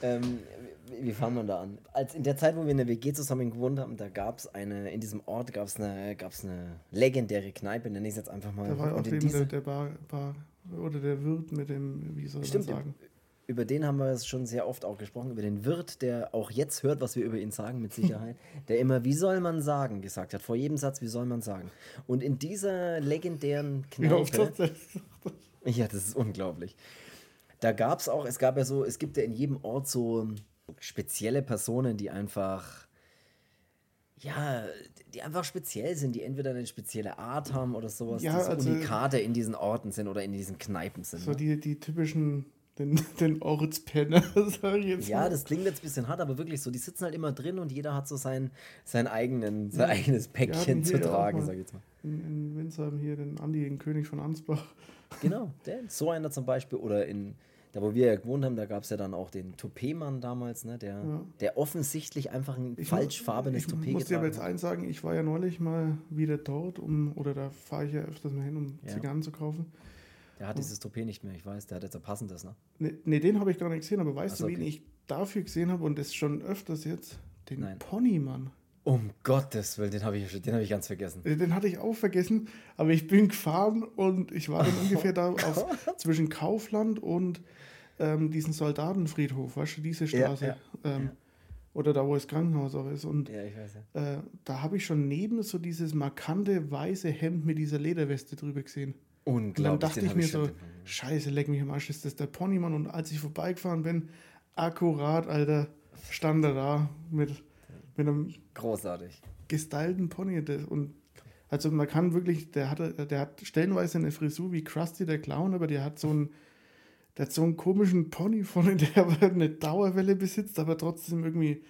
Ähm, wie, wie fangen wir da an? Als in der Zeit, wo wir in der WG zusammen gewohnt haben, da gab es eine, in diesem Ort gab es eine, gab's eine legendäre Kneipe, nenne ich es jetzt einfach mal. Da war auch Und eben diese- der, der Bar, Bar oder der Wirt mit dem, wie soll Stimmt, man sagen? Über den haben wir es schon sehr oft auch gesprochen, über den Wirt, der auch jetzt hört, was wir über ihn sagen, mit Sicherheit, der immer, wie soll man sagen, gesagt hat, vor jedem Satz, wie soll man sagen. Und in dieser legendären Kneipe, ja, das ist unglaublich. Da gab es auch, es gab ja so, es gibt ja in jedem Ort so spezielle Personen, die einfach, ja, die einfach speziell sind, die entweder eine spezielle Art haben oder sowas, Ja, die so also- Unikate in diesen Orten sind oder in diesen Kneipen sind. So ne? die, die typischen, den, den Ortspenner, sag ich jetzt Ja, mal. das klingt jetzt ein bisschen hart, aber wirklich so, die sitzen halt immer drin und jeder hat so sein, sein, eigenen, sein eigenes Päckchen zu tragen, mal. sag ich jetzt mal. In, in Winsheim hier den Andi, den König von Ansbach. Genau, der, so einer zum Beispiel. Oder in, da wo wir ja gewohnt haben, da gab es ja dann auch den Toupet-Mann damals, ne, der, Ja. der offensichtlich einfach ein Ich falschfarbenes Ich Toupet muss dir aber getragen jetzt hat. eins sagen, ich war ja neulich mal wieder dort, um, oder da fahre ich ja öfters mal hin, um Ja. Zigarren zu kaufen. Der hat dieses Toupet nicht mehr, ich weiß, der hat jetzt ein passendes, ne? Ne, nee, den habe ich gar nicht gesehen, aber weißt so, du, wen okay. ich dafür gesehen habe und das schon öfters jetzt? Den Nein. Ponymann. Um Gottes Willen, den habe ich, den hab ich ganz vergessen. Äh, Den hatte ich auch vergessen, aber ich bin gefahren und ich war dann ungefähr da auf, zwischen Kaufland und ähm, diesen Soldatenfriedhof, weißt du, diese Ja, Straße. ja, ähm, Oder da, wo das Krankenhaus auch ist. Und Ja, ich weiß ja. äh, da habe ich schon neben so dieses markante weiße Hemd mit dieser Lederweste drüber gesehen. Und dann dachte ich mir schon- so, scheiße, leck mich am Arsch, ist das der Ponymann? Und als ich vorbeigefahren bin, akkurat, Alter, stand er da mit, mit einem Großartig. gestylten Pony. Und also man kann wirklich, der hatte, der hat stellenweise eine Frisur wie Krusty der Clown, aber der hat so einen, der hat so einen komischen Pony vorne, der aber eine Dauerwelle besitzt, aber trotzdem irgendwie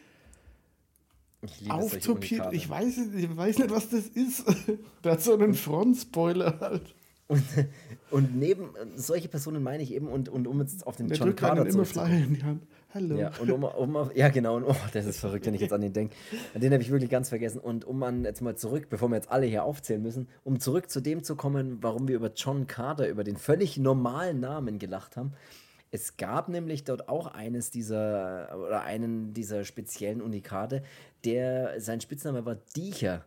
Ich auftopiert. Ich weiß, nicht- ich weiß nicht, was das ist. der hat so einen Frontspoiler halt. Und, und neben solche Personen meine ich eben, und, und um jetzt auf den Der John Carter die Hand. Hallo. Ja, und um, um auf, ja, genau, und oh, das ist verrückt, wenn ich jetzt an den denke. An den habe ich wirklich ganz vergessen. Und um an jetzt mal zurück, bevor wir jetzt alle hier aufzählen müssen, um zurück zu dem zu kommen, warum wir über John Carter, über den völlig normalen Namen gelacht haben. Es gab nämlich dort auch eines dieser, oder einen dieser speziellen Unikate, der, sein Spitzname war Diecher.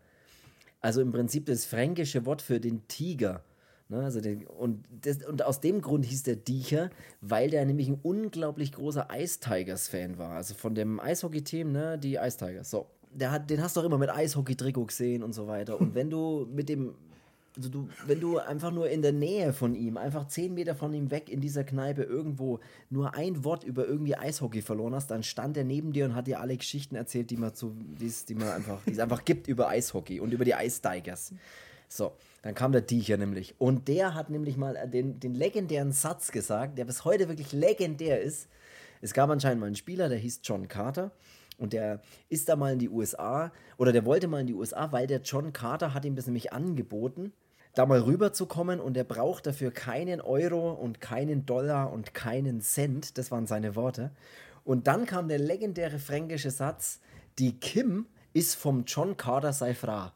Also im Prinzip das fränkische Wort für den Tiger. Ne, also den, und, das, und aus dem Grund hieß der Diecher, weil der nämlich ein unglaublich großer Ice Tigers-Fan war. Also von dem Eishockey-Team, ne, die Ice Tigers. So, der hat, den hast du auch immer mit Eishockey-Trikot gesehen und so weiter. Und wenn du mit dem, also du, wenn du einfach nur in der Nähe von ihm, einfach zehn Meter von ihm weg in dieser Kneipe irgendwo nur ein Wort über irgendwie Eishockey verloren hast, dann stand er neben dir und hat dir alle Geschichten erzählt, die man so, die es, die man einfach, die es einfach gibt über Eishockey und über die Ice Tigers. So, dann kam der Diecher nämlich. Und der hat nämlich mal den, den legendären Satz gesagt, der bis heute wirklich legendär ist. Es gab anscheinend mal einen Spieler, der hieß John Carter. Und der ist da mal in die USA, oder der wollte mal in die USA, weil der John Carter hat ihm das nämlich angeboten, da mal rüberzukommen und er braucht dafür keinen Euro und keinen Dollar und keinen Cent. Das waren seine Worte. Und dann kam der legendäre fränkische Satz, die Kim ist vom John Carter sei fra.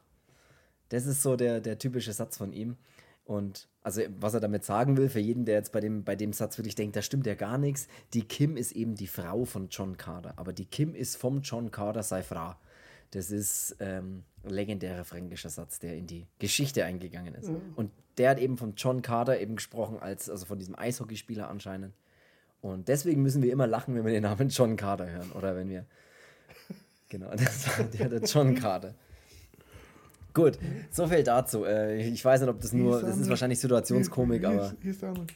Das ist so der, der typische Satz von ihm. Und also, was er damit sagen will, für jeden, der jetzt bei dem, bei dem Satz wirklich denkt, da stimmt ja gar nichts, die Kim ist eben die Frau von John Carter. Aber die Kim ist vom John Carter sei Frau. Das ist ähm, ein legendärer fränkischer Satz, der in die Geschichte eingegangen ist. Und der hat eben von John Carter eben gesprochen, als, also von diesem Eishockeyspieler anscheinend. Und deswegen müssen wir immer lachen, wenn wir den Namen John Carter hören. Oder wenn wir. Genau, das war der, der John Carter. Gut, so viel dazu. Äh, ich weiß nicht, ob das nur. Das ist wahrscheinlich Situationskomik, aber. Hier ist der andere.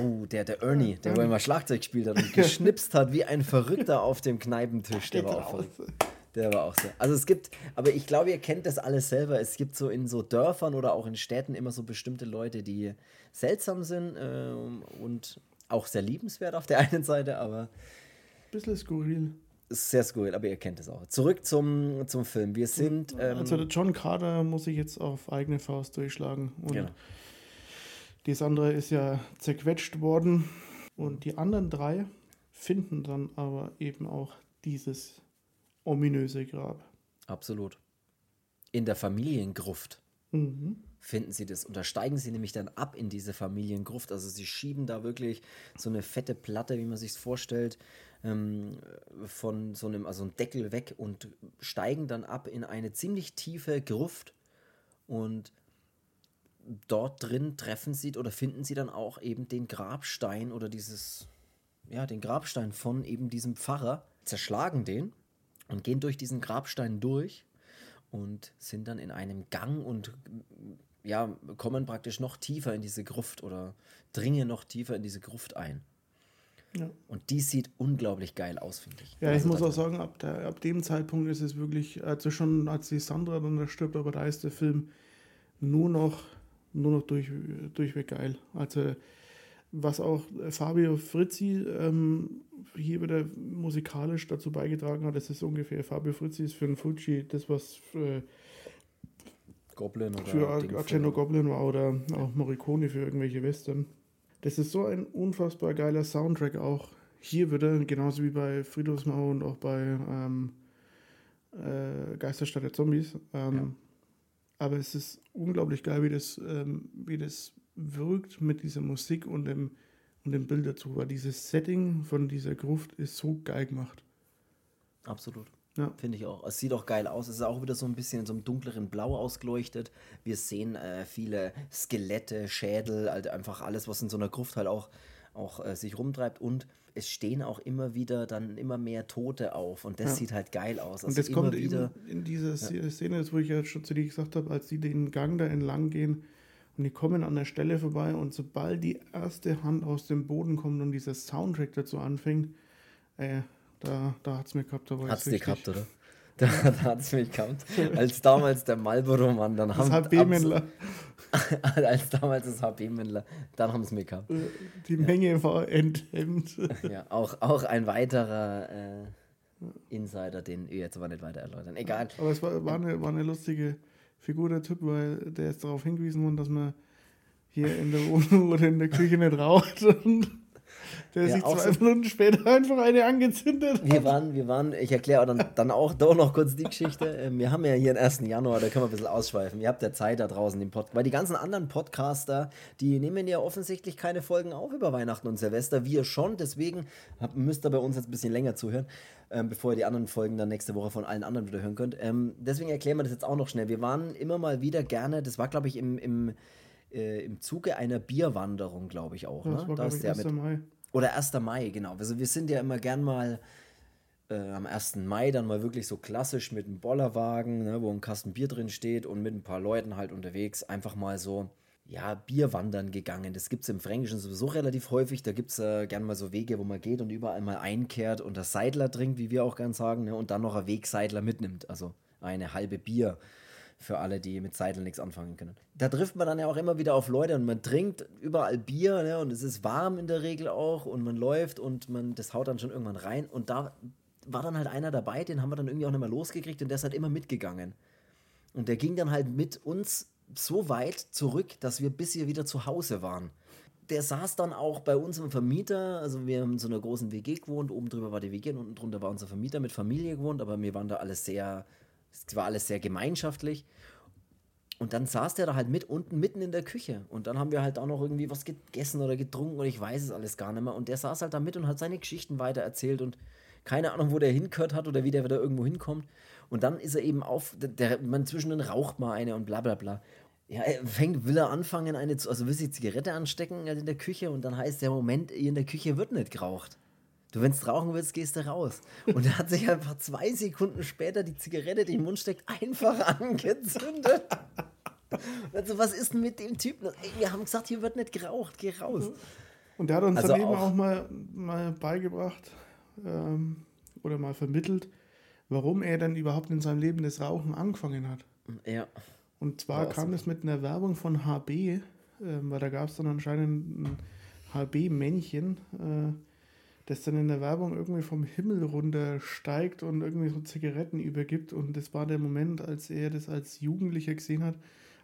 Oh, der, der Ernie, der wo immer Schlagzeug gespielt hat und geschnipst hat wie ein Verrückter auf dem Kneipentisch. Der war auch verrückt. Der war auch so. Also es gibt, aber ich glaube, ihr kennt das alles selber. Es gibt so in so Dörfern oder auch in Städten immer so bestimmte Leute, die seltsam sind ähm, und auch sehr liebenswert auf der einen Seite, aber Bisschen skurril. Ist sehr skurril, aber ihr kennt es auch. Zurück zum, zum Film. Wir sind. Ähm, Also der John Carter muss ich jetzt auf eigene Faust durchschlagen. Und Genau. das andere ist ja zerquetscht worden. Und die anderen drei finden dann aber eben auch dieses ominöse Grab. Absolut. In der Familiengruft Mhm. Finden sie das. Und da steigen sie nämlich dann ab in diese Familiengruft. Also sie schieben da wirklich so eine fette Platte, wie man sich vorstellt, ähm, von so einem, also ein Deckel weg und steigen dann ab in eine ziemlich tiefe Gruft. Und dort drin treffen sie oder finden sie dann auch eben den Grabstein oder dieses, ja, den Grabstein von eben diesem Pfarrer, zerschlagen den und gehen durch diesen Grabstein durch und sind dann in einem Gang und ja, kommen praktisch noch tiefer in diese Gruft oder dringen noch tiefer in diese Gruft ein. Ja. Und die sieht unglaublich geil aus, finde ich. Ja, ich Also muss da auch sagen, ab, der, ab dem Zeitpunkt ist es wirklich, also schon als die Sandra dann da stirbt, aber da ist der Film nur noch, nur noch durch, durchweg geil. Also was auch Fabio Frizzi ähm, hier wieder musikalisch dazu beigetragen hat, das ist ungefähr, Fabio Frizzi ist für den Fuji das, was äh, Goblin oder für Ding Argento Goblin war oder auch Morricone für irgendwelche Western. Das ist so ein unfassbar geiler Soundtrack auch. Hier wieder, genauso wie bei Friedhofsmauer und auch bei ähm, äh, Geisterstadt der Zombies. Ähm, Ja. Aber es ist unglaublich geil, wie das, ähm, wie das wirkt mit dieser Musik und dem, und dem Bild dazu. Weil dieses Setting von dieser Gruft ist so geil gemacht. Absolut. Ja. Finde ich auch. Es sieht auch geil aus. Es ist auch wieder so ein bisschen in so einem dunkleren Blau ausgeleuchtet. Wir sehen äh, viele Skelette, Schädel, halt einfach alles, was in so einer Gruft halt auch, auch äh, sich rumtreibt. Und es stehen auch immer wieder dann immer mehr Tote auf. Und das Ja. sieht halt geil aus. Und Also das kommt wieder. eben in dieser Szene, das wo ich ja schon zu dir gesagt habe, als die den Gang da entlang gehen und die kommen an der Stelle vorbei und sobald die erste Hand aus dem Boden kommt und dieser Soundtrack dazu anfängt, äh, da, da hat es mir gehabt. Da war Hat's ich's dir gehabt, oder? Da, da hat es mich gehabt. Als damals der Marlboro-Mann, dann Das haben HB-Männler, Als damals das HB-Männler, dann haben es mich gehabt. äh, die Menge war enthemmt. Ja, auch, auch ein weiterer äh, Insider, den wir jetzt aber nicht weiter erläutern. Egal. Aber es war, war, eine, war eine lustige Figur, der Typ, weil der ist darauf hingewiesen worden, dass man hier in der Wohnung oder in der Küche nicht raucht. Und der Ja, sich zwei so- Minuten später einfach eine angezündet hat. Wir waren, wir waren, ich erkläre dann, dann auch doch noch kurz die Geschichte. Ähm, Wir haben ja hier den 1. Januar, da können wir ein bisschen ausschweifen. Ihr habt ja Zeit da draußen im Podcast. Weil die ganzen anderen Podcaster, die nehmen ja offensichtlich keine Folgen auf über Weihnachten und Silvester. Wir schon, deswegen müsst ihr bei uns jetzt ein bisschen länger zuhören, ähm, bevor ihr die anderen Folgen dann nächste Woche von allen anderen wieder hören könnt. Ähm, deswegen erklären wir das jetzt auch noch schnell. Wir waren immer mal wieder gerne, das war glaube ich im, im, äh, im Zuge einer Bierwanderung, glaube ich auch. Ja, Ne? das war, Da ist der 1. mit, Mai. Oder 1. Mai, genau. Also wir sind ja immer gern mal äh, am 1. Mai dann mal wirklich so klassisch mit einem Bollerwagen, ne, wo ein Kasten Bier drin steht und mit ein paar Leuten halt unterwegs einfach mal so, ja, Bierwandern gegangen. Das gibt es im Fränkischen sowieso relativ häufig. Da gibt es äh, gern mal so Wege, wo man geht und überall mal einkehrt und das Seidler trinkt, wie wir auch gern sagen, ne, und dann noch ein Wegseidler mitnimmt. Also eine halbe Bier für alle, die mit Seidel nichts anfangen können. Da trifft man dann ja auch immer wieder auf Leute und man trinkt überall Bier ne, und es ist warm in der Regel auch und man läuft und man das haut dann schon irgendwann rein und da war dann halt einer dabei, den haben wir dann irgendwie auch nicht mehr losgekriegt und der ist halt immer mitgegangen. Und der ging dann halt mit uns so weit zurück, dass wir bis wir wieder zu Hause waren. Der saß dann auch bei uns im Vermieter, also wir haben in so einer großen WG gewohnt, oben drüber war die WG und unten drunter war unser Vermieter mit Familie gewohnt, aber wir waren da alles sehr, es war alles sehr gemeinschaftlich. Und dann saß der da halt mit unten mitten in der Küche. Und dann haben wir halt auch noch irgendwie was gegessen oder getrunken und ich weiß es alles gar nicht mehr. Und der saß halt da mit und hat seine Geschichten weiter erzählt und keine Ahnung, wo der hingehört hat oder wie der wieder irgendwo hinkommt. Und dann ist er eben auf, der, man zwischendrin raucht mal eine und bla bla bla. Ja, er fängt, will er anfangen, eine, also will sie Zigarette anstecken halt in der Küche und dann heißt der Moment, in der Küche wird nicht geraucht. Du, wenn du rauchen willst, gehst du raus. Und er hat sich einfach zwei Sekunden später die Zigarette, die im Mund steckt, einfach angezündet. Also, was ist denn mit dem Typen? Ey, wir haben gesagt, hier wird nicht geraucht, geh raus. Und der hat uns Also dann eben auch- auch mal, mal beigebracht ähm, oder mal vermittelt, warum er dann überhaupt in seinem Leben das Rauchen angefangen hat. Ja, Und zwar kam das mit einer Werbung von HB, ähm, weil da gab es dann anscheinend ein HB-Männchen, äh, das dann in der Werbung irgendwie vom Himmel runter steigt und irgendwie so Zigaretten übergibt. Und das war der Moment, als er das als Jugendlicher gesehen hat.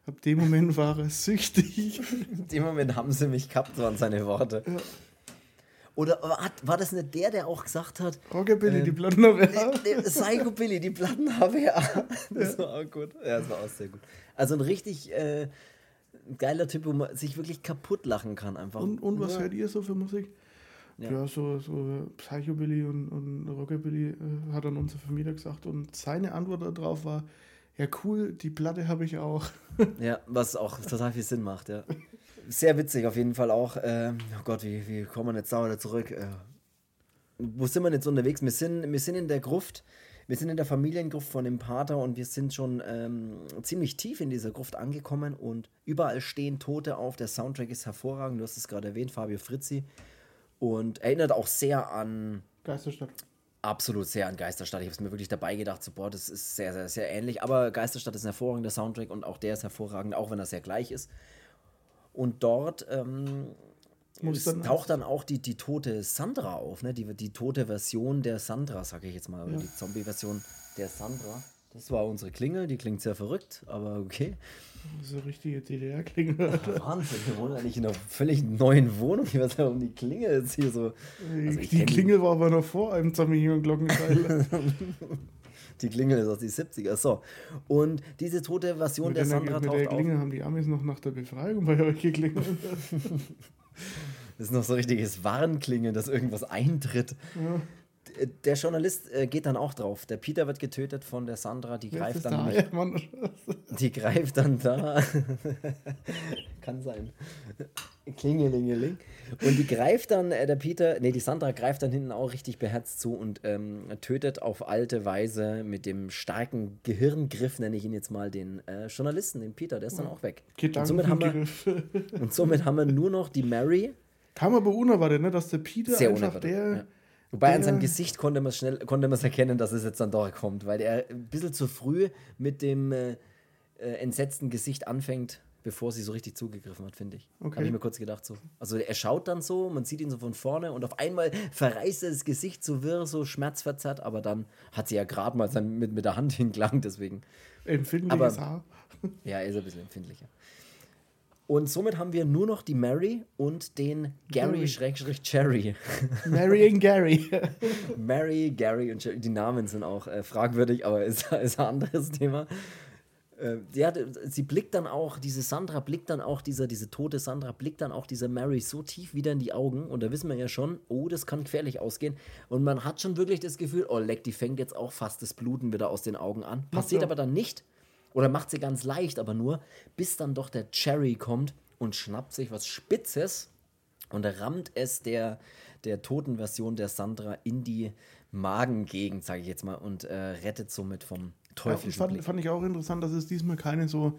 Ab dem Moment war er süchtig. in dem Moment haben sie mich gehabt, waren seine Worte. Ja. Oder war, war das nicht der, der auch gesagt hat? Rockabilly, ähm, die Platten HWA. Psycho Billy, die Platten HWA. Das ja. war auch gut. Ja, das war auch sehr gut. Also ein richtig äh, geiler Typ, wo man sich wirklich kaputt lachen kann einfach. Und, und was ja. hört ihr so für Musik? Ja, ja so, so Psychobilly und, und Rockabilly äh, hat dann unsere Familie gesagt. Und seine Antwort darauf war, ja cool, die Platte habe ich auch. ja, was auch total viel Sinn macht, ja sehr witzig auf jeden Fall auch. Ähm, oh Gott, wie, wie kommen wir jetzt da wieder zurück? Äh, wo sind wir jetzt unterwegs? Wir sind, wir sind in der Gruft. Wir sind in der Familiengruft von dem Pater und wir sind schon ähm, ziemlich tief in dieser Gruft angekommen und überall stehen Tote auf. Der Soundtrack ist hervorragend. Du hast es gerade erwähnt, Fabio Frizzi. Und erinnert auch sehr an. Geisterstadt. Absolut sehr an Geisterstadt. Ich habe es mir wirklich dabei gedacht, so, boah, das ist sehr, sehr, sehr ähnlich. Aber Geisterstadt ist ein hervorragender Soundtrack und auch der ist hervorragend, auch wenn er sehr gleich ist. Und dort ähm, dann taucht dann auch die, die tote Sandra auf, ne? die, die tote Version der Sandra, sage ich jetzt mal, ja. die Zombie-Version der Sandra. Das war unsere Klingel, die klingt sehr verrückt, aber okay. Eine richtige DDR-Klingel. Wahnsinn, wir wohnen eigentlich in einer völlig neuen Wohnung. Ich weiß nicht, warum die Klingel jetzt hier so. Also die Klingel war aber noch vor einem Zombie und Glockenteil. Die Klingel ist aus den 70er. So. Und diese tote Version mit der Sandra mit taucht der Klingel auf. haben die Amis noch nach der Befreiung bei euch geklingelt. das ist noch so richtiges Warnklingeln, dass irgendwas eintritt. Ja der Journalist äh, geht dann auch drauf. Der Peter wird getötet von der Sandra, die greift dann. Da, ja, die greift dann da. Kann sein. Klingelingeling. Und die greift dann, äh, der Peter, nee, die Sandra greift dann hinten auch richtig beherzt zu und ähm, tötet auf alte Weise mit dem starken Gehirngriff, nenne ich ihn jetzt mal, den äh, Journalisten, den Peter, der ist dann auch weg. Und somit, haben wir, und somit haben wir nur noch die Mary. Kam aber unerwartet, ne, dass der Peter Sehr einfach der. Ja Wobei an seinem Gesicht konnte man schnell konnte man erkennen, dass es jetzt dann doch kommt, weil er ein bisschen zu früh mit dem äh, äh, entsetzten Gesicht anfängt, bevor sie so richtig zugegriffen hat, finde ich. Okay. Habe ich mir kurz gedacht so. Also er schaut dann so, man sieht ihn so von vorne und auf einmal verreißt er das Gesicht so wirr, so schmerzverzerrt, aber dann hat sie ja gerade mal sein, mit, mit der Hand hingelangt, deswegen. Empfindliches Haar. Ja, er ist ein bisschen empfindlicher. Und somit haben wir nur noch die Mary und den Gary Schrägstrich Cherry. Mary und Gary. Mary, Gary und Cherry. Die Namen sind auch äh, fragwürdig, aber ist, ist ein anderes Thema. Äh, die hat, sie blickt dann auch, diese Sandra blickt dann auch, dieser, diese tote Sandra blickt dann auch dieser Mary so tief wieder in die Augen und da wissen wir ja schon, oh, das kann gefährlich ausgehen. Und man hat schon wirklich das Gefühl, oh, leck, die fängt jetzt auch fast das Bluten wieder aus den Augen an. Passiert aber dann nicht. Oder macht sie ganz leicht, aber nur, bis dann doch der Cherry kommt und schnappt sich was Spitzes und rammt es der, der toten Version der Sandra in die Magengegend, sage ich jetzt mal, und äh, rettet somit vom teuflischen ja, fand, fand, ich auch interessant, dass es diesmal keine so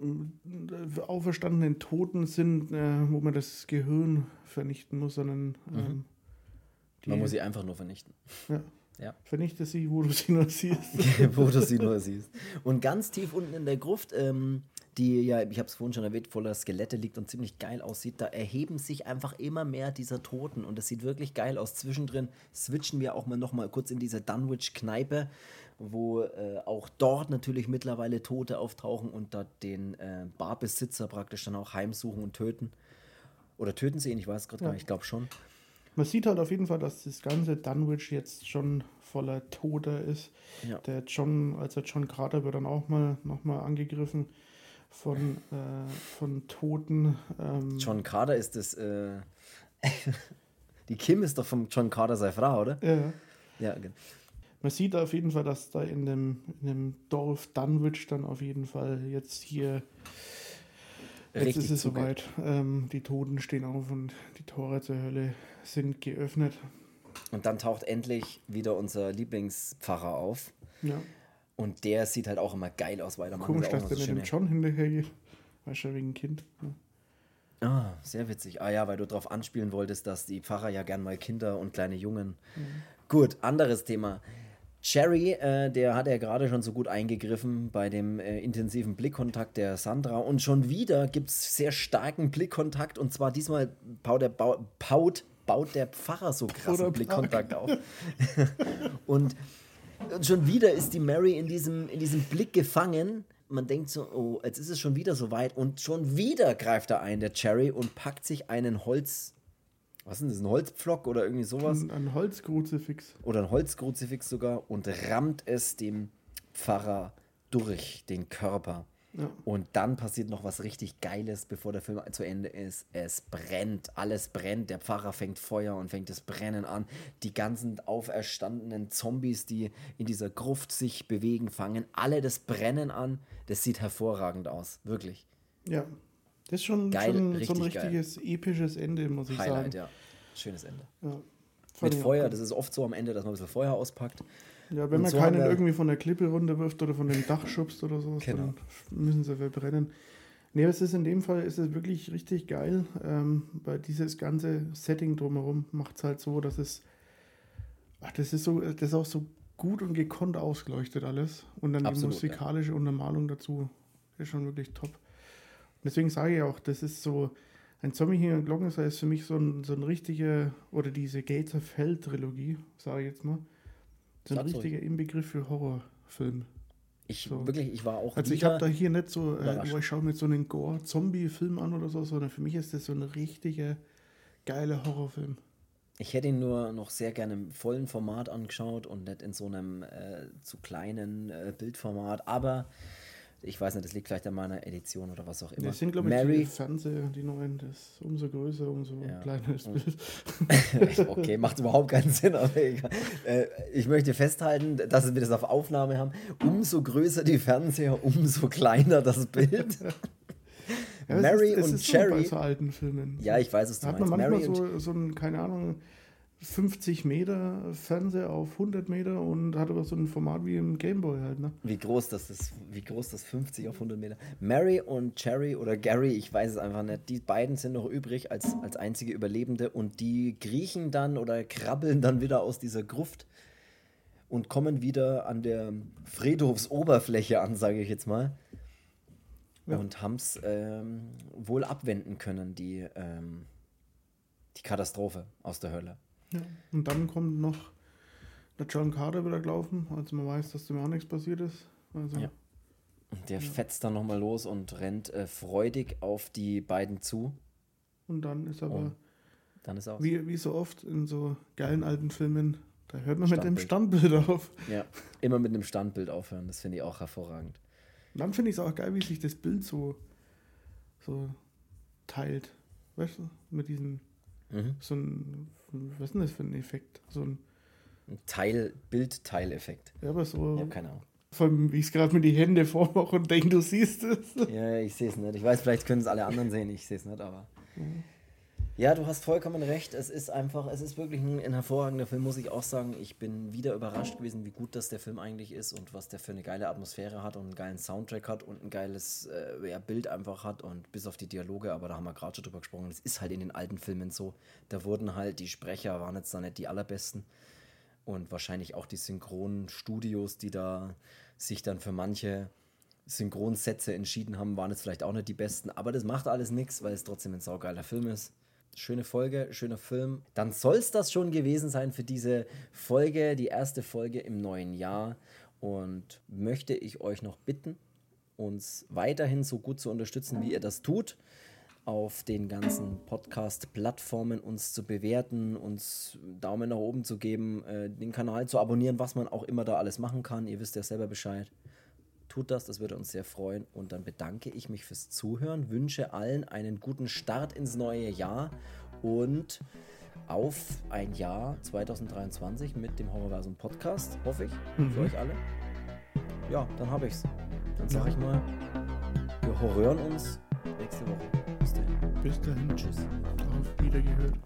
äh, auferstandenen Toten sind, äh, wo man das Gehirn vernichten muss, sondern mhm. ähm, man muss sie einfach nur vernichten. Ja. Ja. Vernichte sie, wo du sie nur siehst. wo du sie nur siehst. Und ganz tief unten in der Gruft, ähm, die ja, ich habe es vorhin schon erwähnt, voller Skelette liegt und ziemlich geil aussieht, da erheben sich einfach immer mehr dieser Toten und das sieht wirklich geil aus. Zwischendrin switchen wir auch mal noch mal kurz in diese Dunwich-Kneipe, wo äh, auch dort natürlich mittlerweile Tote auftauchen und da den äh, Barbesitzer praktisch dann auch heimsuchen und töten. Oder töten sie ihn, ich weiß gerade ja. gar nicht, ich glaube schon. Man sieht halt auf jeden Fall, dass das ganze Dunwich jetzt schon voller Tote ist. Ja. Der John, also John Carter wird dann auch mal nochmal angegriffen von, äh, von Toten. Ähm John Carter ist das. Äh die Kim ist doch vom John Carter seine Frau, oder? Ja. Ja, genau. Man sieht auf jeden Fall, dass da in dem, in dem Dorf Dunwich dann auf jeden Fall jetzt hier Jetzt ist es soweit. Ähm, die Toten stehen auf und die Tore zur Hölle sind geöffnet. Und dann taucht endlich wieder unser Lieblingspfarrer auf. Ja. Und der sieht halt auch immer geil aus, weil der Komisch, dass der mit dem John hinterhergeht. Weißt du, wegen Kind. Ja. Ah, sehr witzig. Ah ja, weil du darauf anspielen wolltest, dass die Pfarrer ja gern mal Kinder und kleine Jungen. Mhm. Gut, anderes Thema. Cherry, äh, der hat ja gerade schon so gut eingegriffen bei dem äh, intensiven Blickkontakt der Sandra. Und schon wieder gibt es sehr starken Blickkontakt. Und zwar diesmal baut der, baut, baut der Pfarrer so krassen Blickkontakt auf. und, und, schon wieder ist die Mary in diesem, in diesem Blick gefangen. Man denkt so, oh, jetzt ist es schon wieder so weit. Und schon wieder greift er ein, der Cherry, und packt sich einen Holz was ist denn das, ein Holzpflock oder irgendwie sowas? Ein, ein Holzkruzifix. Oder ein Holzkruzifix sogar und rammt es dem Pfarrer durch den Körper. Ja. Und dann passiert noch was richtig Geiles, bevor der Film zu Ende ist. Es brennt, alles brennt. Der Pfarrer fängt Feuer und fängt das Brennen an. Die ganzen auferstandenen Zombies, die in dieser Gruft sich bewegen, fangen alle das Brennen an. Das sieht hervorragend aus, wirklich. Ja, das ist schon, Geil, schon so ein richtig geil. richtiges episches Ende, muss ich Highlight, sagen. ja. Schönes Ende. Ja. Mit Feuer, das ist oft so am Ende, dass man ein bisschen Feuer auspackt. Ja, wenn Und man so keinen irgendwie von der Klippe runterwirft oder von dem Dach schubst oder so, Genau. dann müssen sie verbrennen. Nee, es ist in dem Fall ist es wirklich richtig geil, ähm, weil dieses ganze Setting drumherum macht es halt so, dass es, ach, das ist so, das ist auch so gut und gekonnt ausgeleuchtet alles und dann Absolut, die musikalische Untermalung dazu ist schon wirklich top. Deswegen sage ich auch, das ist so, ein Zombie hier in Glockenseil ist für mich so ein, so ein richtiger, oder diese Gates of Hell Trilogie, sage ich jetzt mal, so ein ruhig. richtiger Inbegriff für Horrorfilm. Ich So. wirklich, ich war auch Also ich habe da hier nicht so, äh, wo ich schaue mit so einem Gore-Zombie-Film an oder so, sondern für mich ist das so ein richtiger geiler Horrorfilm. Ich hätte ihn nur noch sehr gerne im vollen Format angeschaut und nicht in so einem äh, zu kleinen äh, Bildformat. Aber ich weiß nicht, das liegt vielleicht an meiner Edition oder was auch immer. Das sind, glaube ich, die Fernseher, die neuen, das umso größer, umso Ja. kleiner ist Bild. okay, macht überhaupt keinen Sinn, aber egal. Äh, ich möchte festhalten, dass wir das auf Aufnahme haben. Umso größer die Fernseher, umso kleiner das Bild. Ja, es Mary ist, es und ist so bei Cherry. so alten Filmen. Ja, ich weiß, du Da hat man meinst. manchmal so, so ein, keine Ahnung, 50 Meter Fernseher auf 100 Meter und hat aber so ein Format wie im Gameboy halt, ne? Wie groß das ist, wie groß das 50 auf 100 Meter. Mary und Cherry oder Gary, ich weiß es einfach nicht. Die beiden sind noch übrig als, als einzige Überlebende und die kriechen dann oder krabbeln dann wieder aus dieser Gruft und kommen wieder an der Friedhofsoberfläche an, sage ich jetzt mal. Ja. Und haben es ähm, wohl abwenden können, die, ähm, die Katastrophe aus der Hölle. Ja. Und dann kommt noch der John Carter wieder gelaufen, als man weiß, dass dem auch nichts passiert ist. Also, Ja. Und der fetzt dann nochmal los und rennt äh, freudig auf die beiden zu. Und dann ist aber, Dann ist aus. wie, wie so oft in so geilen alten Filmen, da hört man mit dem Standbild. Standbild auf. Ja, immer mit einem Standbild aufhören, das finde ich auch hervorragend. Und dann finde ich es auch geil, wie sich das Bild so, so teilt. Weißt du? Mit diesem, Mhm. so ein, was ist denn das für ein Effekt? So ein, Ein Teil, Bild-Teileffekt. ja, aber so, Ich habe keine Ahnung. vor allem, wie ich es gerade mit die Hände vormache und denke, du siehst es. Ja, ich sehe es nicht. Ich weiß, vielleicht können es alle anderen sehen, ich sehe es nicht, aber. Ja, du hast vollkommen recht. Es ist einfach, es ist wirklich ein, ein hervorragender Film, muss ich auch sagen. Ich bin wieder überrascht gewesen, wie gut das der Film eigentlich ist und was der für eine geile Atmosphäre hat und einen geilen Soundtrack hat und ein geiles äh, ja, Bild einfach hat und bis auf die Dialoge, aber da haben wir gerade schon drüber gesprochen. Das ist halt in den alten Filmen so. Da wurden halt die Sprecher, waren jetzt da nicht die allerbesten und wahrscheinlich auch die Synchronstudios, die da sich dann für manche Synchronsätze entschieden haben, waren jetzt vielleicht auch nicht die besten, aber das macht alles nichts, weil es trotzdem ein saugeiler Film ist. Schöne Folge, schöner Film. Dann soll es das schon gewesen sein für diese Folge, die erste Folge im neuen Jahr. Und möchte ich euch noch bitten, uns weiterhin so gut zu unterstützen, wie ihr das tut. Auf den ganzen Podcast-Plattformen uns zu bewerten, uns Daumen nach oben zu geben, äh, den Kanal zu abonnieren, was man auch immer da alles machen kann. Ihr wisst ja selber Bescheid. Tut das, das würde uns sehr freuen. Und dann bedanke ich mich fürs Zuhören, wünsche allen einen guten Start ins neue Jahr und auf ein Jahr 2023 mit dem Horrorversum Podcast, hoffe ich, für euch alle. Ja, dann habe ich's. Dann sage ich mal, wir hören uns nächste Woche. Bis dahin. Bis dahin. Tschüss. Auf Wiedergehört.